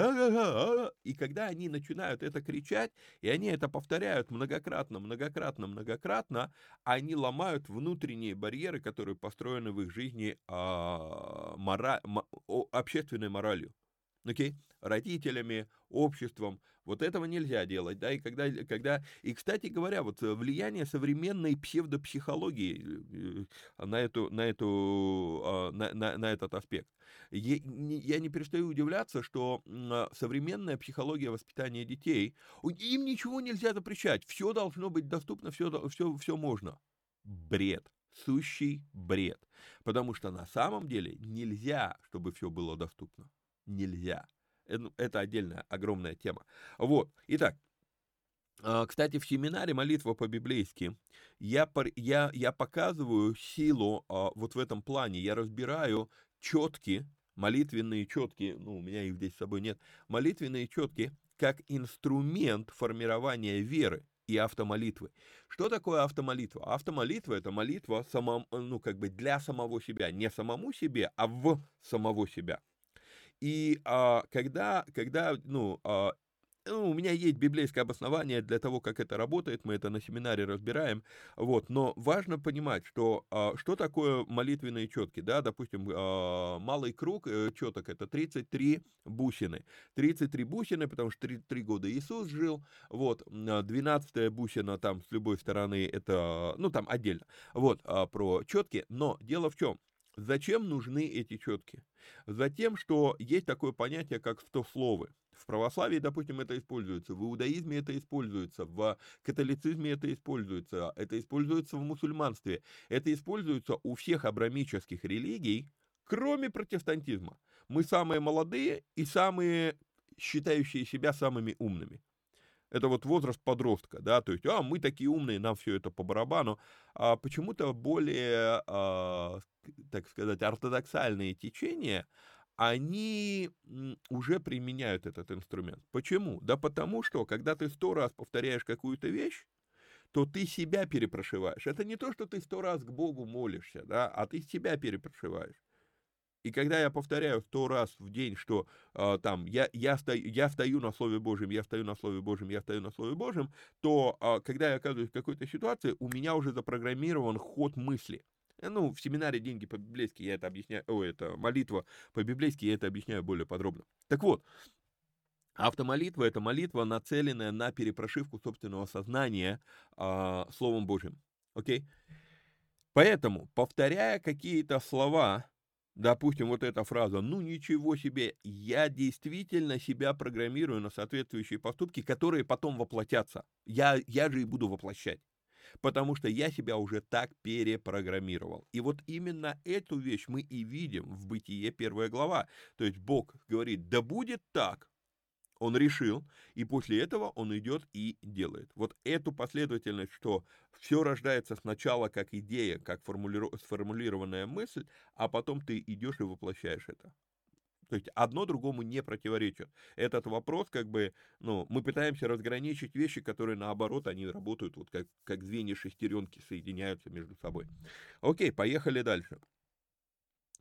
И когда они начинают это кричать, и они это повторяют многократно, многократно, многократно, они ломают внутренние барьеры, которые построены в их жизни а, мора, общественной моралью okay? родителями, обществом. Вот этого нельзя делать, да, и когда, когда, и, кстати говоря, вот э, влияние современной псевдопсихологии э, на эту, на эту, а, на, на, на этот аспект. Я я не перестаю удивляться, что а, современная психология воспитания детей, им ничего нельзя запрещать, все должно быть доступно, все, все, все можно. Бред сущий бред. Потому что на самом деле нельзя, чтобы все было доступно нельзя. Ну, это отдельная огромная тема. Вот, итак, а, кстати, в семинаре «Молитва по-библейски» я, я, я показываю силу а, вот в этом плане. Я разбираю четки, молитвенные четки, ну, у меня их здесь с собой нет, молитвенные четки как инструмент формирования веры и автомолитвы. Что такое автомолитва? Автомолитва – это молитва самом, ну, как бы для самого себя, не самому себе, а в самого себя. И а, когда, когда, ну, а, ну, у меня есть библейское обоснование для того, как это работает, мы это на семинаре разбираем, вот, но важно понимать, что, а, что такое молитвенные четки, да, допустим, а, малый круг э, четок, это 33 бусины, 33 бусины, потому что 33 года Иисус жил, вот, 12 бусина там с любой стороны, это, ну, там отдельно, вот, а, про четки, но дело в чем, Зачем нужны эти четки? Затем, что есть такое понятие, как стословы. В православии, допустим, это используется, в иудаизме это используется, в католицизме это используется, это используется в мусульманстве, это используется у всех абрамических религий, кроме протестантизма. Мы самые молодые и самые считающие себя самыми умными это вот возраст подростка, да, то есть, а, мы такие умные, нам все это по барабану, а почему-то более, а, так сказать, ортодоксальные течения, они уже применяют этот инструмент. Почему? Да потому что, когда ты сто раз повторяешь какую-то вещь, то ты себя перепрошиваешь. Это не то, что ты сто раз к Богу молишься, да, а ты себя перепрошиваешь. И когда я повторяю сто раз в день, что э, там я, я, стою, я стою на Слове Божьем, я стою на Слове Божьем, я стою на Слове Божьем, то э, когда я оказываюсь в какой-то ситуации, у меня уже запрограммирован ход мысли. Э, ну, в семинаре «Деньги по-библейски» я это объясняю, о, это молитва по-библейски, я это объясняю более подробно. Так вот, автомолитва — это молитва, нацеленная на перепрошивку собственного сознания э, Словом Божьим. Окей? Поэтому, повторяя какие-то слова, допустим, вот эта фраза, ну ничего себе, я действительно себя программирую на соответствующие поступки, которые потом воплотятся. Я, я же и буду воплощать. Потому что я себя уже так перепрограммировал. И вот именно эту вещь мы и видим в Бытие первая глава. То есть Бог говорит, да будет так, он решил, и после этого он идет и делает. Вот эту последовательность, что все рождается сначала как идея, как сформулированная мысль, а потом ты идешь и воплощаешь это. То есть одно другому не противоречит. Этот вопрос, как бы, ну, мы пытаемся разграничить вещи, которые наоборот, они работают вот как, как звенья шестеренки соединяются между собой. Окей, поехали дальше.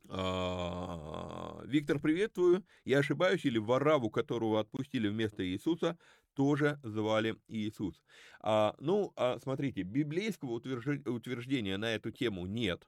А, Виктор, приветствую. Я ошибаюсь, или Вараву, которого отпустили вместо Иисуса, тоже звали Иисус. А, ну, а, смотрите, библейского утверждения на эту тему нет.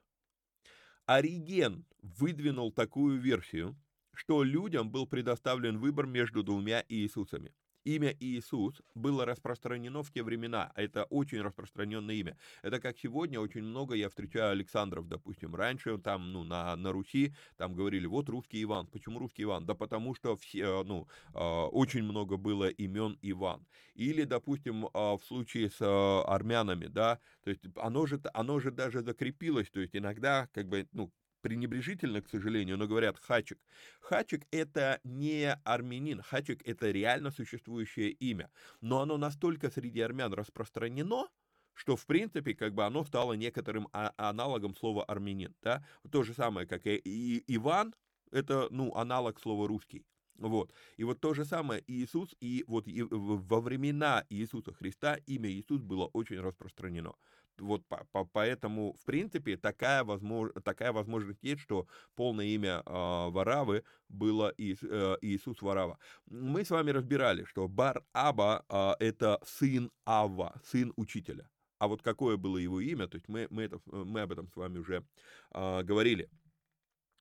Ориген выдвинул такую версию, что людям был предоставлен выбор между двумя Иисусами имя Иисус было распространено в те времена. Это очень распространенное имя. Это как сегодня очень много я встречаю Александров, допустим. Раньше там, ну, на, на Руси там говорили, вот русский Иван. Почему русский Иван? Да потому что все, э, ну, а, очень много было имен Иван. Или, допустим, а, в случае с а, армянами, да, то есть оно же, оно же даже закрепилось, то есть иногда, как бы, ну, пренебрежительно, к сожалению, но говорят хачик. Хачик это не армянин, хачик это реально существующее имя. Но оно настолько среди армян распространено, что, в принципе, как бы оно стало некоторым а- аналогом слова армянин, да, то же самое, как и, и Иван, это, ну, аналог слова русский. Вот. И вот то же самое Иисус, и вот во времена Иисуса Христа имя Иисус было очень распространено вот по, по, поэтому, в принципе, такая, возмож, такая возможность есть, что полное имя э, Варавы было Иис, э, Иисус Варава. Мы с вами разбирали, что Бар-Аба э, это сын Ава, сын учителя. А вот какое было его имя, то есть мы, мы, это, мы об этом с вами уже э, говорили.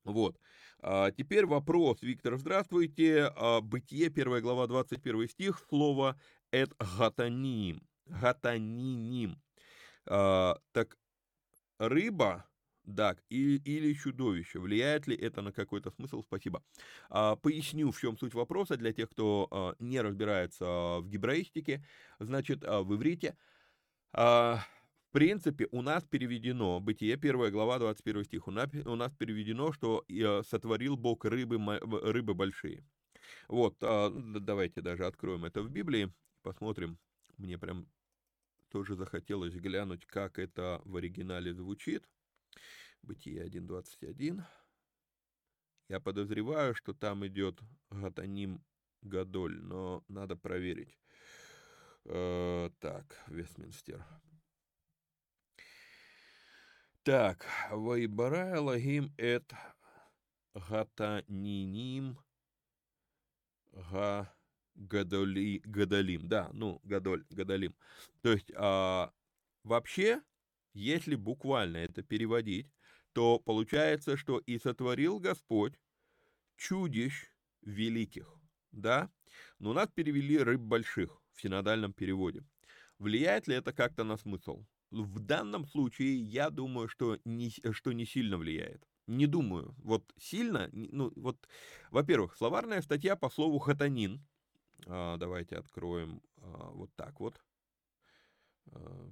Вот. А, теперь вопрос, Виктор, здравствуйте. А, Бытие, 1 глава, 21 стих, слово «эт гатаним». Гатаниним. А, так рыба, да, или, или чудовище. Влияет ли это на какой-то смысл? Спасибо. А, поясню, в чем суть вопроса для тех, кто а, не разбирается в гебраистике. Значит, а, в иврите, а, в принципе, у нас переведено, Бытие, 1 глава, 21 стих, у нас, у нас переведено, что а, сотворил Бог рыбы, рыбы большие. Вот, а, давайте даже откроем это в Библии, посмотрим. Мне прям тоже захотелось глянуть, как это в оригинале звучит. Бытие 1.21. Я подозреваю, что там идет Гатаним Гадоль, но надо проверить. Э, так, Вестминстер. Так, Вайбара Лагим эт Гатаниним Га Гадоли, Гадолим, да, ну, Гадоль, Гадолим. То есть, а, вообще, если буквально это переводить, то получается, что и сотворил Господь чудищ великих, да, но нас перевели рыб больших в синодальном переводе. Влияет ли это как-то на смысл? В данном случае я думаю, что не, что не сильно влияет. Не думаю. Вот сильно, ну вот, во-первых, словарная статья по слову хатанин, давайте откроем а, вот так вот. А,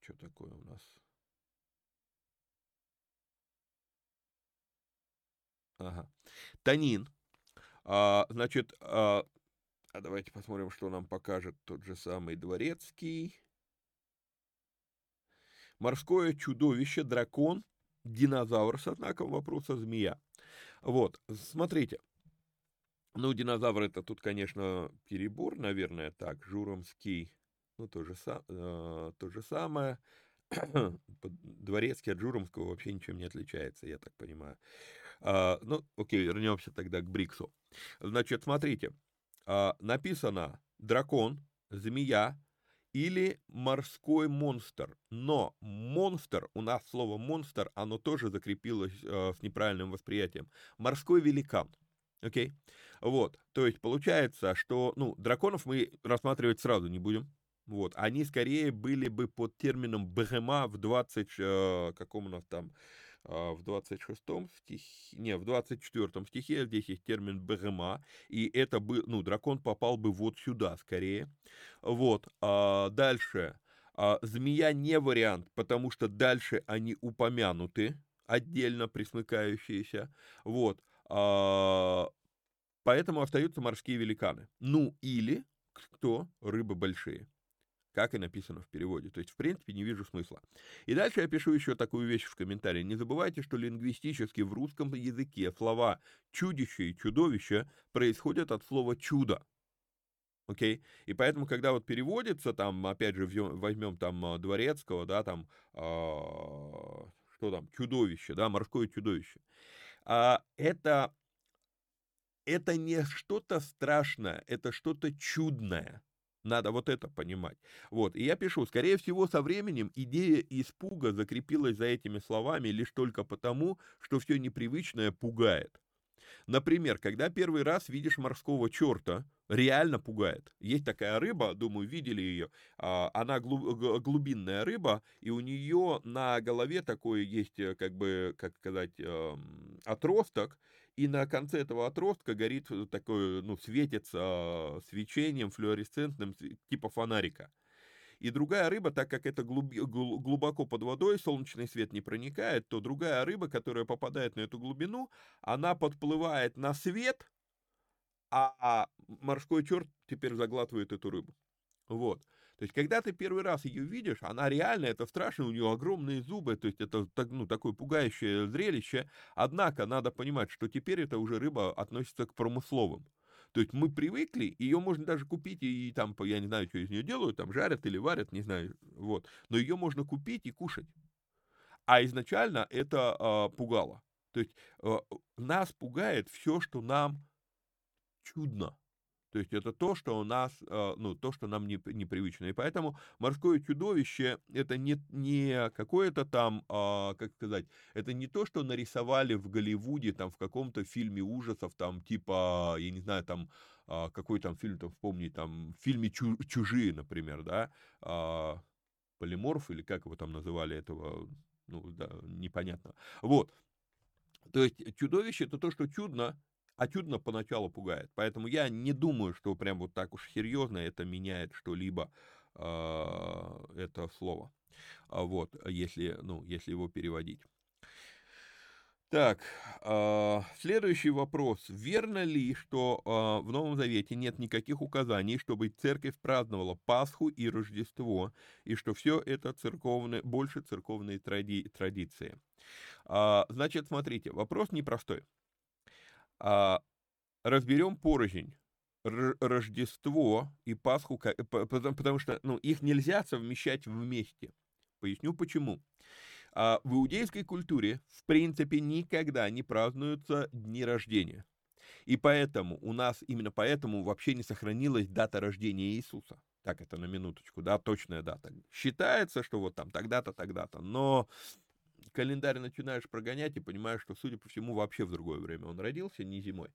что такое у нас? Ага. Танин. А, значит, а, а давайте посмотрим, что нам покажет тот же самый дворецкий. Морское чудовище, дракон, динозавр со знаком вопроса, змея. Вот, смотрите. Ну, динозавр это тут, конечно, перебор, наверное, так, Журомский, ну, то же, э, то же самое. Дворецкий от Журомского вообще ничем не отличается, я так понимаю. А, ну, окей, вернемся тогда к Бриксу. Значит, смотрите, а, написано дракон, змея или морской монстр. Но монстр, у нас слово монстр, оно тоже закрепилось э, с неправильным восприятием. Морской великан. Окей? Okay? Вот, то есть получается, что, ну, драконов мы рассматривать сразу не будем, вот, они скорее были бы под термином БГМА в 20, э, каком у нас там, э, в 26 стихе, не, в 24 стихе здесь есть термин БГМА, и это бы, ну, дракон попал бы вот сюда скорее. Вот, а дальше, а, змея не вариант, потому что дальше они упомянуты, отдельно присмыкающиеся, вот, Поэтому остаются морские великаны. Ну, или кто? Рыбы большие. Как и написано в переводе. То есть, в принципе, не вижу смысла. И дальше я пишу еще такую вещь в комментарии. Не забывайте, что лингвистически в русском языке слова «чудище» и «чудовище» происходят от слова «чудо». Окей? Okay? И поэтому, когда вот переводится, там, опять же, возьмем там а, Дворецкого, да, там, э, что там, чудовище, да, морское чудовище. А, это это не что-то страшное, это что-то чудное. Надо вот это понимать. Вот, и я пишу, скорее всего, со временем идея испуга закрепилась за этими словами лишь только потому, что все непривычное пугает. Например, когда первый раз видишь морского черта, реально пугает. Есть такая рыба, думаю, видели ее. А, она глубинная рыба, и у нее на голове такой есть, э, как бы, как сказать, эм, отросток, и на конце этого отростка горит э, такой, ну, светится свечением флуоресцентным, типа фонарика. И другая рыба, так как это глубоко под водой, солнечный свет не проникает, то другая рыба, которая попадает на эту глубину, она подплывает на свет, а морской черт теперь заглатывает эту рыбу. Вот. То есть, когда ты первый раз ее видишь, она реально, это страшно, у нее огромные зубы, то есть, это ну, такое пугающее зрелище. Однако, надо понимать, что теперь эта уже рыба относится к промысловым. То есть мы привыкли, ее можно даже купить и, и там, я не знаю, что из нее делают, там жарят или варят, не знаю, вот. Но ее можно купить и кушать. А изначально это э, пугало. То есть э, нас пугает все, что нам чудно. То есть это то, что у нас, э, ну, то, что нам не, непривычно. И поэтому морское чудовище это не, не какое-то там, а, как сказать, это не то, что нарисовали в Голливуде, там, в каком-то фильме ужасов, там, типа, я не знаю, там, а, какой там фильм, там, вспомни, там, в фильме «Чужие», например, да, а, полиморф, или как его там называли, этого, ну, да, непонятно. Вот, то есть чудовище это то, что чудно, а чудно поначалу пугает. Поэтому я не думаю, что прям вот так уж серьезно это меняет что-либо, э, это слово. А вот, если, ну, если его переводить. Так, э, следующий вопрос. Верно ли, что э, в Новом Завете нет никаких указаний, чтобы церковь праздновала Пасху и Рождество, и что все это церковные, больше церковные тради, традиции? Э, значит, смотрите, вопрос непростой. А, разберем порознь. Рождество и Пасху, потому что ну, их нельзя совмещать вместе. Поясню почему. А, в иудейской культуре, в принципе, никогда не празднуются дни рождения. И поэтому у нас, именно поэтому вообще не сохранилась дата рождения Иисуса. Так это на минуточку, да, точная дата. Считается, что вот там тогда-то, тогда-то, но календарь начинаешь прогонять и понимаешь, что, судя по всему, вообще в другое время он родился, не зимой.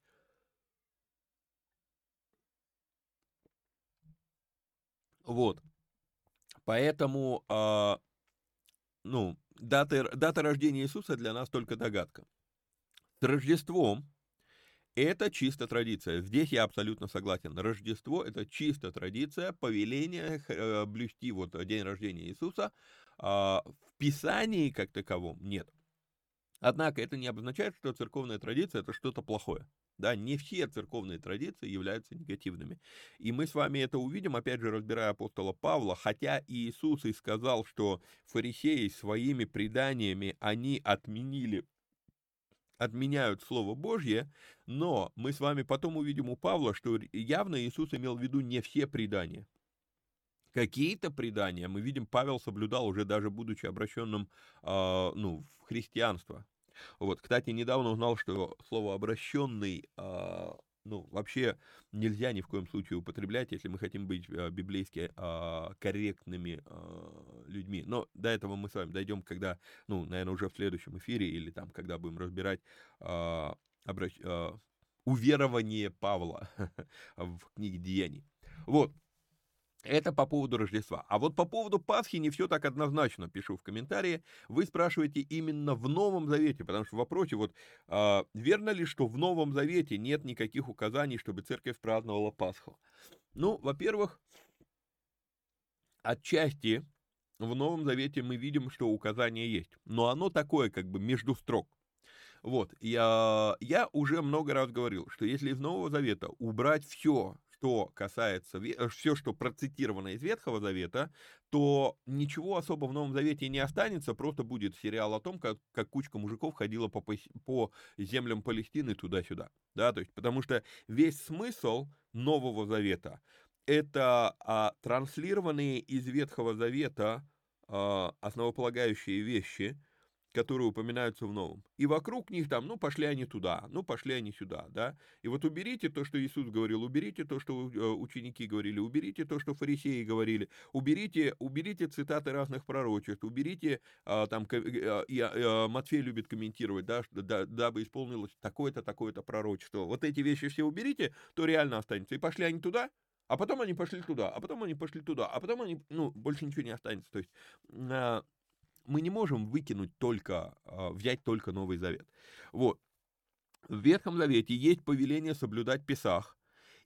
Вот. Поэтому, э, ну, дата, дата рождения Иисуса для нас только догадка. С Рождеством это чисто традиция. Здесь я абсолютно согласен. Рождество – это чисто традиция, повеление э, блюсти вот день рождения Иисуса – в Писании как таковом нет. Однако это не обозначает, что церковная традиция это что-то плохое. Да, не все церковные традиции являются негативными. И мы с вами это увидим, опять же, разбирая апостола Павла, хотя Иисус и сказал, что фарисеи своими преданиями, они отменили отменяют Слово Божье, но мы с вами потом увидим у Павла, что явно Иисус имел в виду не все предания. Какие-то предания, мы видим, Павел соблюдал уже даже будучи обращенным э, ну, в христианство. Вот, кстати, недавно узнал, что слово обращенный а, ну, вообще нельзя ни в коем случае употреблять, если мы хотим быть а, библейски а, корректными а, людьми. Но до этого мы с вами дойдем, когда, ну, наверное, уже в следующем эфире или там, когда будем разбирать а, обращ... а, уверование Павла в книге Деяний. Вот, это по поводу Рождества. А вот по поводу Пасхи не все так однозначно, пишу в комментарии. Вы спрашиваете именно в Новом Завете, потому что в вопросе вот, э, верно ли, что в Новом Завете нет никаких указаний, чтобы церковь праздновала Пасху? Ну, во-первых, отчасти в Новом Завете мы видим, что указание есть, но оно такое как бы между строк. Вот, я, я уже много раз говорил, что если из Нового Завета убрать все, что касается, э, все, что процитировано из Ветхого Завета, то ничего особо в Новом Завете не останется, просто будет сериал о том, как, как кучка мужиков ходила по, по землям Палестины туда-сюда. Да, то есть, потому что весь смысл Нового Завета это а, транслированные из Ветхого Завета а, основополагающие вещи – которые упоминаются в Новом. И вокруг них там, ну, пошли они туда, ну, пошли они сюда, да. И вот уберите то, что Иисус говорил, уберите то, что э, ученики говорили, уберите то, что фарисеи говорили, уберите, уберите цитаты разных пророчеств, уберите, а, там, э, а, Матфей любит комментировать, да, да, дабы исполнилось такое-то, такое-то пророчество. Вот эти вещи все уберите, то реально останется. И пошли они туда, а потом они пошли туда, а потом они пошли туда, а потом они, ну, больше ничего не останется. То есть а, мы не можем выкинуть только, а, взять только Новый Завет. Вот. В Ветхом Завете есть повеление соблюдать Песах,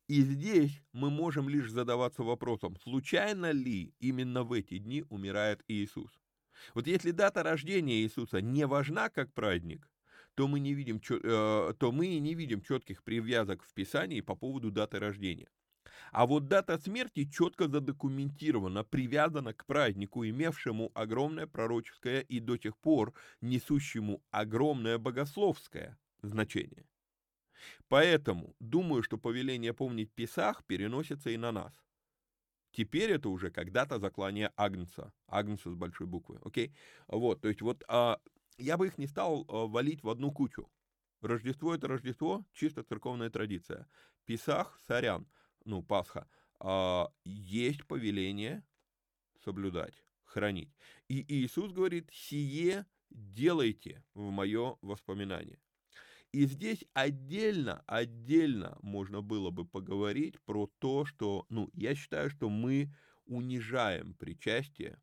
и здесь мы можем лишь задаваться вопросом, случайно ли именно в эти дни умирает Иисус. Вот если дата рождения Иисуса не важна как праздник, то мы не видим, э, то мы не видим четких привязок в Писании по поводу даты рождения. А вот дата смерти четко задокументирована, привязана к празднику, имевшему огромное пророческое и до сих пор несущему огромное богословское значение. Поэтому думаю, что повеление помнить Песах переносится и на нас. Теперь это уже когда-то заклание Агнца. Агнца с большой буквы. Окей? Вот, то есть вот а, я бы их не стал а, валить в одну кучу. Рождество это Рождество, чисто церковная традиция. Песах, сорян ну, Пасха, а, есть повеление соблюдать, хранить. И Иисус говорит, сие делайте в мое воспоминание. И здесь отдельно, отдельно можно было бы поговорить про то, что, ну, я считаю, что мы унижаем причастие,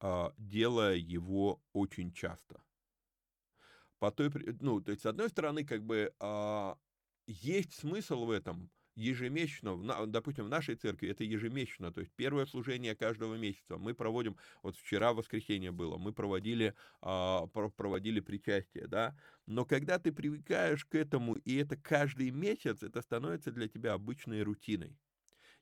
а, делая его очень часто. По той, ну, то есть, с одной стороны, как бы а, есть смысл в этом, ежемесячно, допустим, в нашей церкви это ежемесячно, то есть первое служение каждого месяца. Мы проводим, вот вчера воскресенье было, мы проводили, а, проводили причастие, да, но когда ты привыкаешь к этому, и это каждый месяц, это становится для тебя обычной рутиной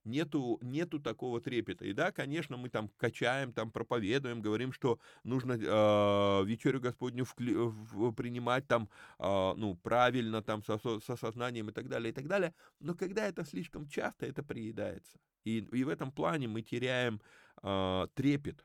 нету, нету такого трепета. И да, конечно, мы там качаем, там проповедуем, говорим, что нужно э, вечерю Господню вкли, в, принимать там, э, ну, правильно, там, со, со сознанием и так далее, и так далее. Но когда это слишком часто, это приедается. И, и в этом плане мы теряем э, трепет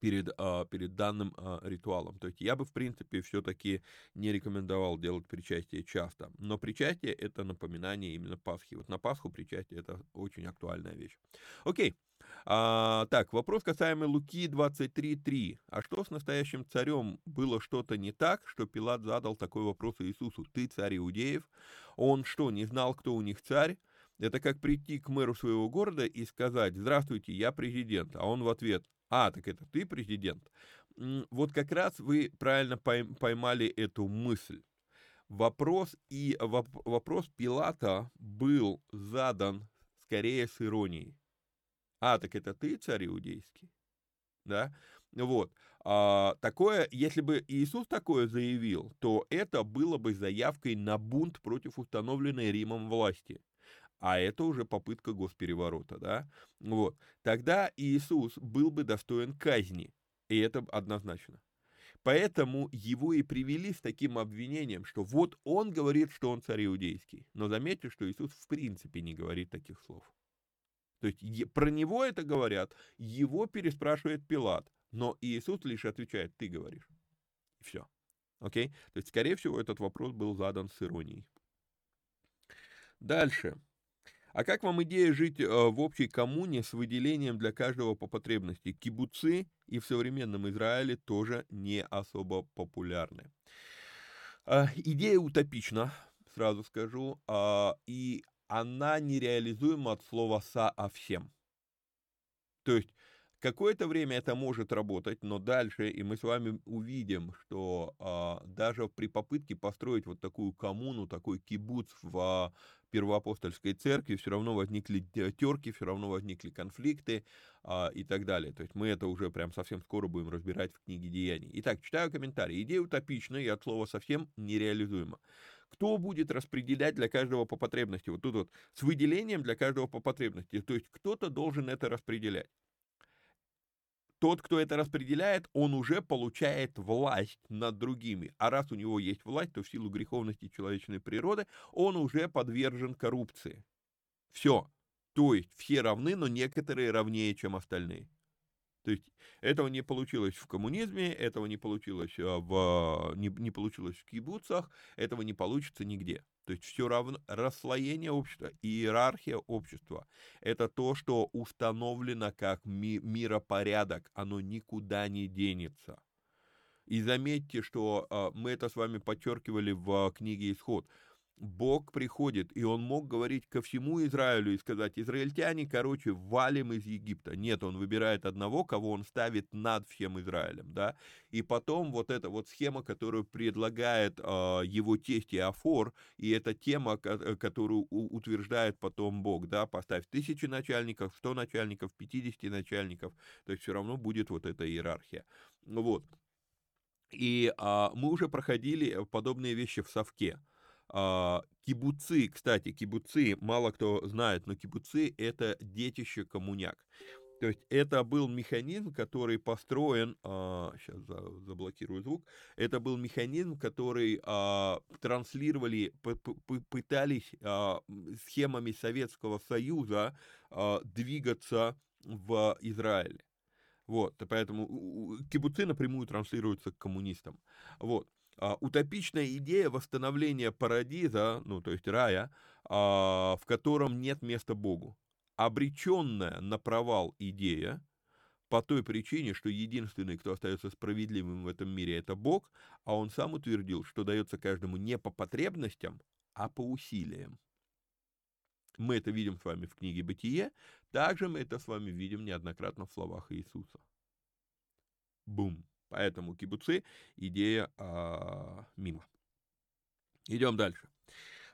перед, а, перед данным а, ритуалом. То есть я бы, в принципе, все-таки не рекомендовал делать причастие часто. Но причастие — это напоминание именно Пасхи. Вот на Пасху причастие — это очень актуальная вещь. Окей. А, так, вопрос касаемый Луки 23.3. А что с настоящим царем? Было что-то не так, что Пилат задал такой вопрос Иисусу? Ты царь иудеев? Он что, не знал, кто у них царь? Это как прийти к мэру своего города и сказать, здравствуйте, я президент, а он в ответ, а, так это ты президент. Вот как раз вы правильно поймали эту мысль. Вопрос и вопрос Пилата был задан скорее с иронией. А, так это ты, царь иудейский? Да? Вот. А, такое, если бы Иисус такое заявил, то это было бы заявкой на бунт против установленной Римом власти а это уже попытка госпереворота, да, вот, тогда Иисус был бы достоин казни, и это однозначно. Поэтому его и привели с таким обвинением, что вот он говорит, что он царь иудейский. Но заметьте, что Иисус в принципе не говорит таких слов. То есть про него это говорят, его переспрашивает Пилат, но Иисус лишь отвечает, ты говоришь. И все. Окей? То есть, скорее всего, этот вопрос был задан с иронией. Дальше. А как вам идея жить э, в общей коммуне с выделением для каждого по потребности? Кибуцы и в современном Израиле тоже не особо популярны. А, идея утопична, сразу скажу, а, и она нереализуема от слова «са» а. То есть Какое-то время это может работать, но дальше, и мы с вами увидим, что а, даже при попытке построить вот такую коммуну, такой кибуц в а, первоапостольской церкви, все равно возникли терки, все равно возникли конфликты а, и так далее. То есть мы это уже прям совсем скоро будем разбирать в книге Деяний. Итак, читаю комментарии. Идея утопична и от слова совсем нереализуема. Кто будет распределять для каждого по потребности? Вот тут вот с выделением для каждого по потребности. То есть кто-то должен это распределять тот, кто это распределяет, он уже получает власть над другими. А раз у него есть власть, то в силу греховности человечной природы он уже подвержен коррупции. Все. То есть все равны, но некоторые равнее, чем остальные. То есть этого не получилось в коммунизме, этого не получилось а, в, не, не получилось в кибуцах, этого не получится нигде. То есть все равно расслоение общества, иерархия общества – это то, что установлено как ми- миропорядок, оно никуда не денется. И заметьте, что э, мы это с вами подчеркивали в книге «Исход». Бог приходит, и он мог говорить ко всему Израилю и сказать, израильтяне, короче, валим из Египта. Нет, он выбирает одного, кого он ставит над всем Израилем, да. И потом вот эта вот схема, которую предлагает э, его тесть Иофор, и эта тема, э, которую утверждает потом Бог, да, поставь тысячи начальников, сто начальников, 50 начальников, то есть все равно будет вот эта иерархия. Вот. И а, мы уже проходили подобные вещи в Совке. А, кибуцы, кстати, кибуцы, мало кто знает, но кибуцы — это детище коммуняк. То есть это был механизм, который построен, а, сейчас заблокирую звук, это был механизм, который а, транслировали, пытались а, схемами Советского Союза а, двигаться в Израиле. Вот, поэтому кибуцы напрямую транслируются к коммунистам. Вот. А, утопичная идея восстановления парадиза, ну, то есть рая, а, в котором нет места Богу. Обреченная на провал идея, по той причине, что единственный, кто остается справедливым в этом мире, это Бог, а он сам утвердил, что дается каждому не по потребностям, а по усилиям. Мы это видим с вами в книге «Бытие», также мы это с вами видим неоднократно в словах Иисуса. Бум. Поэтому кибуцы идея а, мимо. Идем дальше.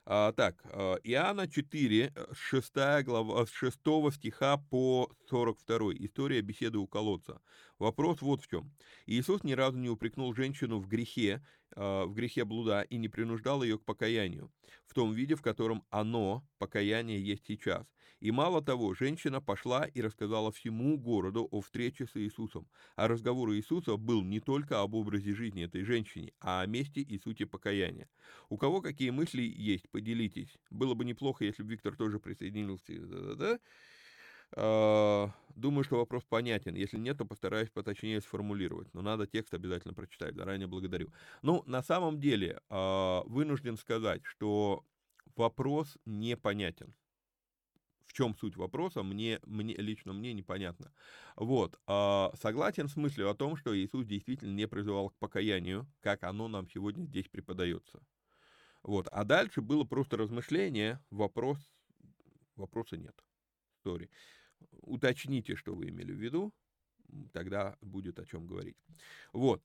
А, так, а, Иоанна 4, 6 глава, с 6 стиха по 42. История беседы у колодца. Вопрос вот в чем. Иисус ни разу не упрекнул женщину в грехе, а, в грехе блуда и не принуждал ее к покаянию, в том виде, в котором оно, покаяние, есть сейчас. И мало того, женщина пошла и рассказала всему городу о встрече с Иисусом. А разговор Иисуса был не только об образе жизни этой женщины, а о месте и сути покаяния. У кого какие мысли есть, поделитесь. Было бы неплохо, если бы Виктор тоже присоединился. Да-да-да. А, думаю, что вопрос понятен. Если нет, то постараюсь поточнее сформулировать. Но надо текст обязательно прочитать. Заранее благодарю. Ну, на самом деле, а, вынужден сказать, что вопрос непонятен в чем суть вопроса, мне, мне лично мне непонятно. Вот, э, согласен с мыслью о том, что Иисус действительно не призывал к покаянию, как оно нам сегодня здесь преподается. Вот, а дальше было просто размышление, вопрос, вопроса нет. Сори. Уточните, что вы имели в виду, тогда будет о чем говорить. Вот.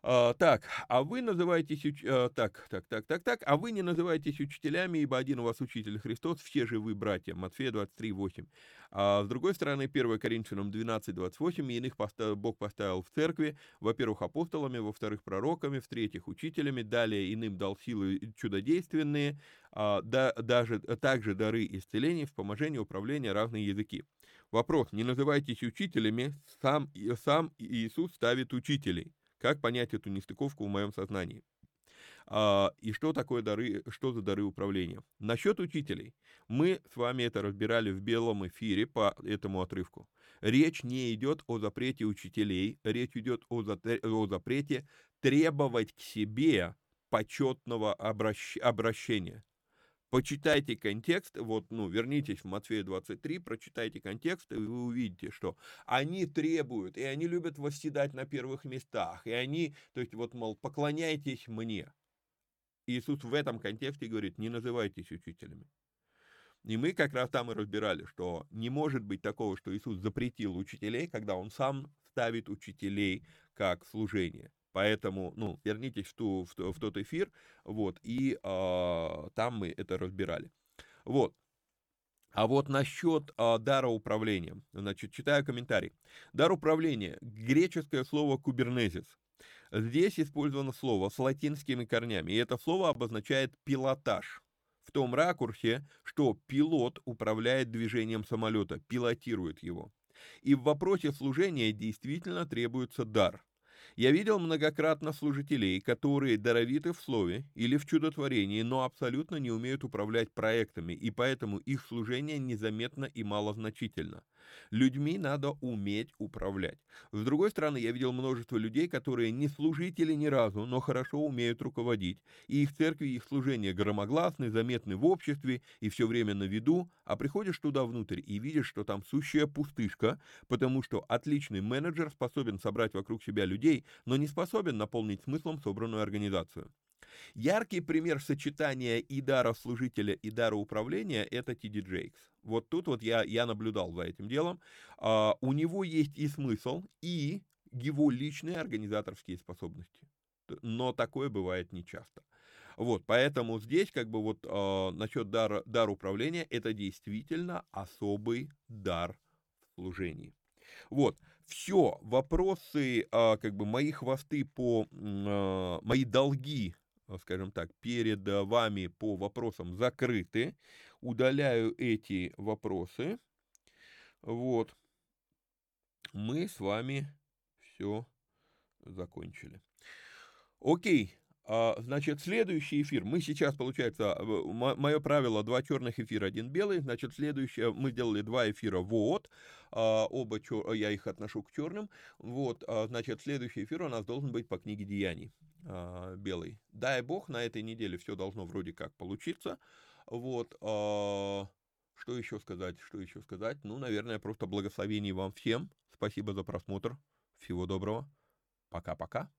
А, так, а вы называетесь, уч... а, так, так, так, так, так, а вы не называетесь учителями, ибо один у вас учитель Христос, все же вы братья. Матфея 23, 8. А с другой стороны, 1 Коринфянам 12, 28, иных поставил, Бог поставил в церкви, во-первых, апостолами, во-вторых, пророками, в-третьих, учителями, далее иным дал силы чудодейственные, а, да, даже также дары исцеления, вспоможения, управления, разные языки. Вопрос, не называйтесь учителями, сам, сам Иисус ставит учителей. Как понять эту нестыковку в моем сознании? А, и что такое дары, что за дары управления? Насчет учителей. Мы с вами это разбирали в белом эфире по этому отрывку. Речь не идет о запрете учителей, речь идет о, о запрете требовать к себе почетного обращ, обращения. Почитайте контекст, вот, ну, вернитесь в Матфея 23, прочитайте контекст, и вы увидите, что они требуют, и они любят восседать на первых местах, и они, то есть, вот, мол, поклоняйтесь мне. Иисус в этом контексте говорит, не называйтесь учителями. И мы как раз там и разбирали, что не может быть такого, что Иисус запретил учителей, когда Он сам ставит учителей как служение. Поэтому, ну, вернитесь в, ту, в, в тот эфир, вот, и э, там мы это разбирали. Вот. А вот насчет э, дара управления, значит, читаю комментарий. Дар управления, греческое слово кубернезис. Здесь использовано слово с латинскими корнями, и это слово обозначает пилотаж. В том ракурсе, что пилот управляет движением самолета, пилотирует его. И в вопросе служения действительно требуется дар. Я видел многократно служителей, которые даровиты в слове или в чудотворении, но абсолютно не умеют управлять проектами, и поэтому их служение незаметно и малозначительно. Людьми надо уметь управлять. С другой стороны, я видел множество людей, которые не служители ни разу, но хорошо умеют руководить, и их церкви, их служения громогласны, заметны в обществе и все время на виду, а приходишь туда внутрь и видишь, что там сущая пустышка, потому что отличный менеджер способен собрать вокруг себя людей, но не способен наполнить смыслом собранную организацию. Яркий пример сочетания и дара служителя, и дара управления – это Ти Джейкс. Вот тут вот я, я наблюдал за этим делом. А, у него есть и смысл, и его личные организаторские способности. Но такое бывает нечасто. Вот, поэтому здесь как бы вот э, насчет дара, дар управления это действительно особый дар в служении. Вот, все, вопросы, э, как бы мои хвосты по, э, мои долги Э, скажем так, перед вами по вопросам закрыты. Удаляю эти вопросы. Вот. Мы с вами все закончили. Окей. А, значит, следующий эфир, мы сейчас, получается, мое правило, два черных эфира, один белый, значит, следующее, мы сделали два эфира вот, а, оба, чер... я их отношу к черным, вот, а, значит, следующий эфир у нас должен быть по книге Деяний, белый. Дай бог, на этой неделе все должно вроде как получиться, вот, что еще сказать, что еще сказать, ну, наверное, просто благословений вам всем, спасибо за просмотр, всего доброго, пока-пока.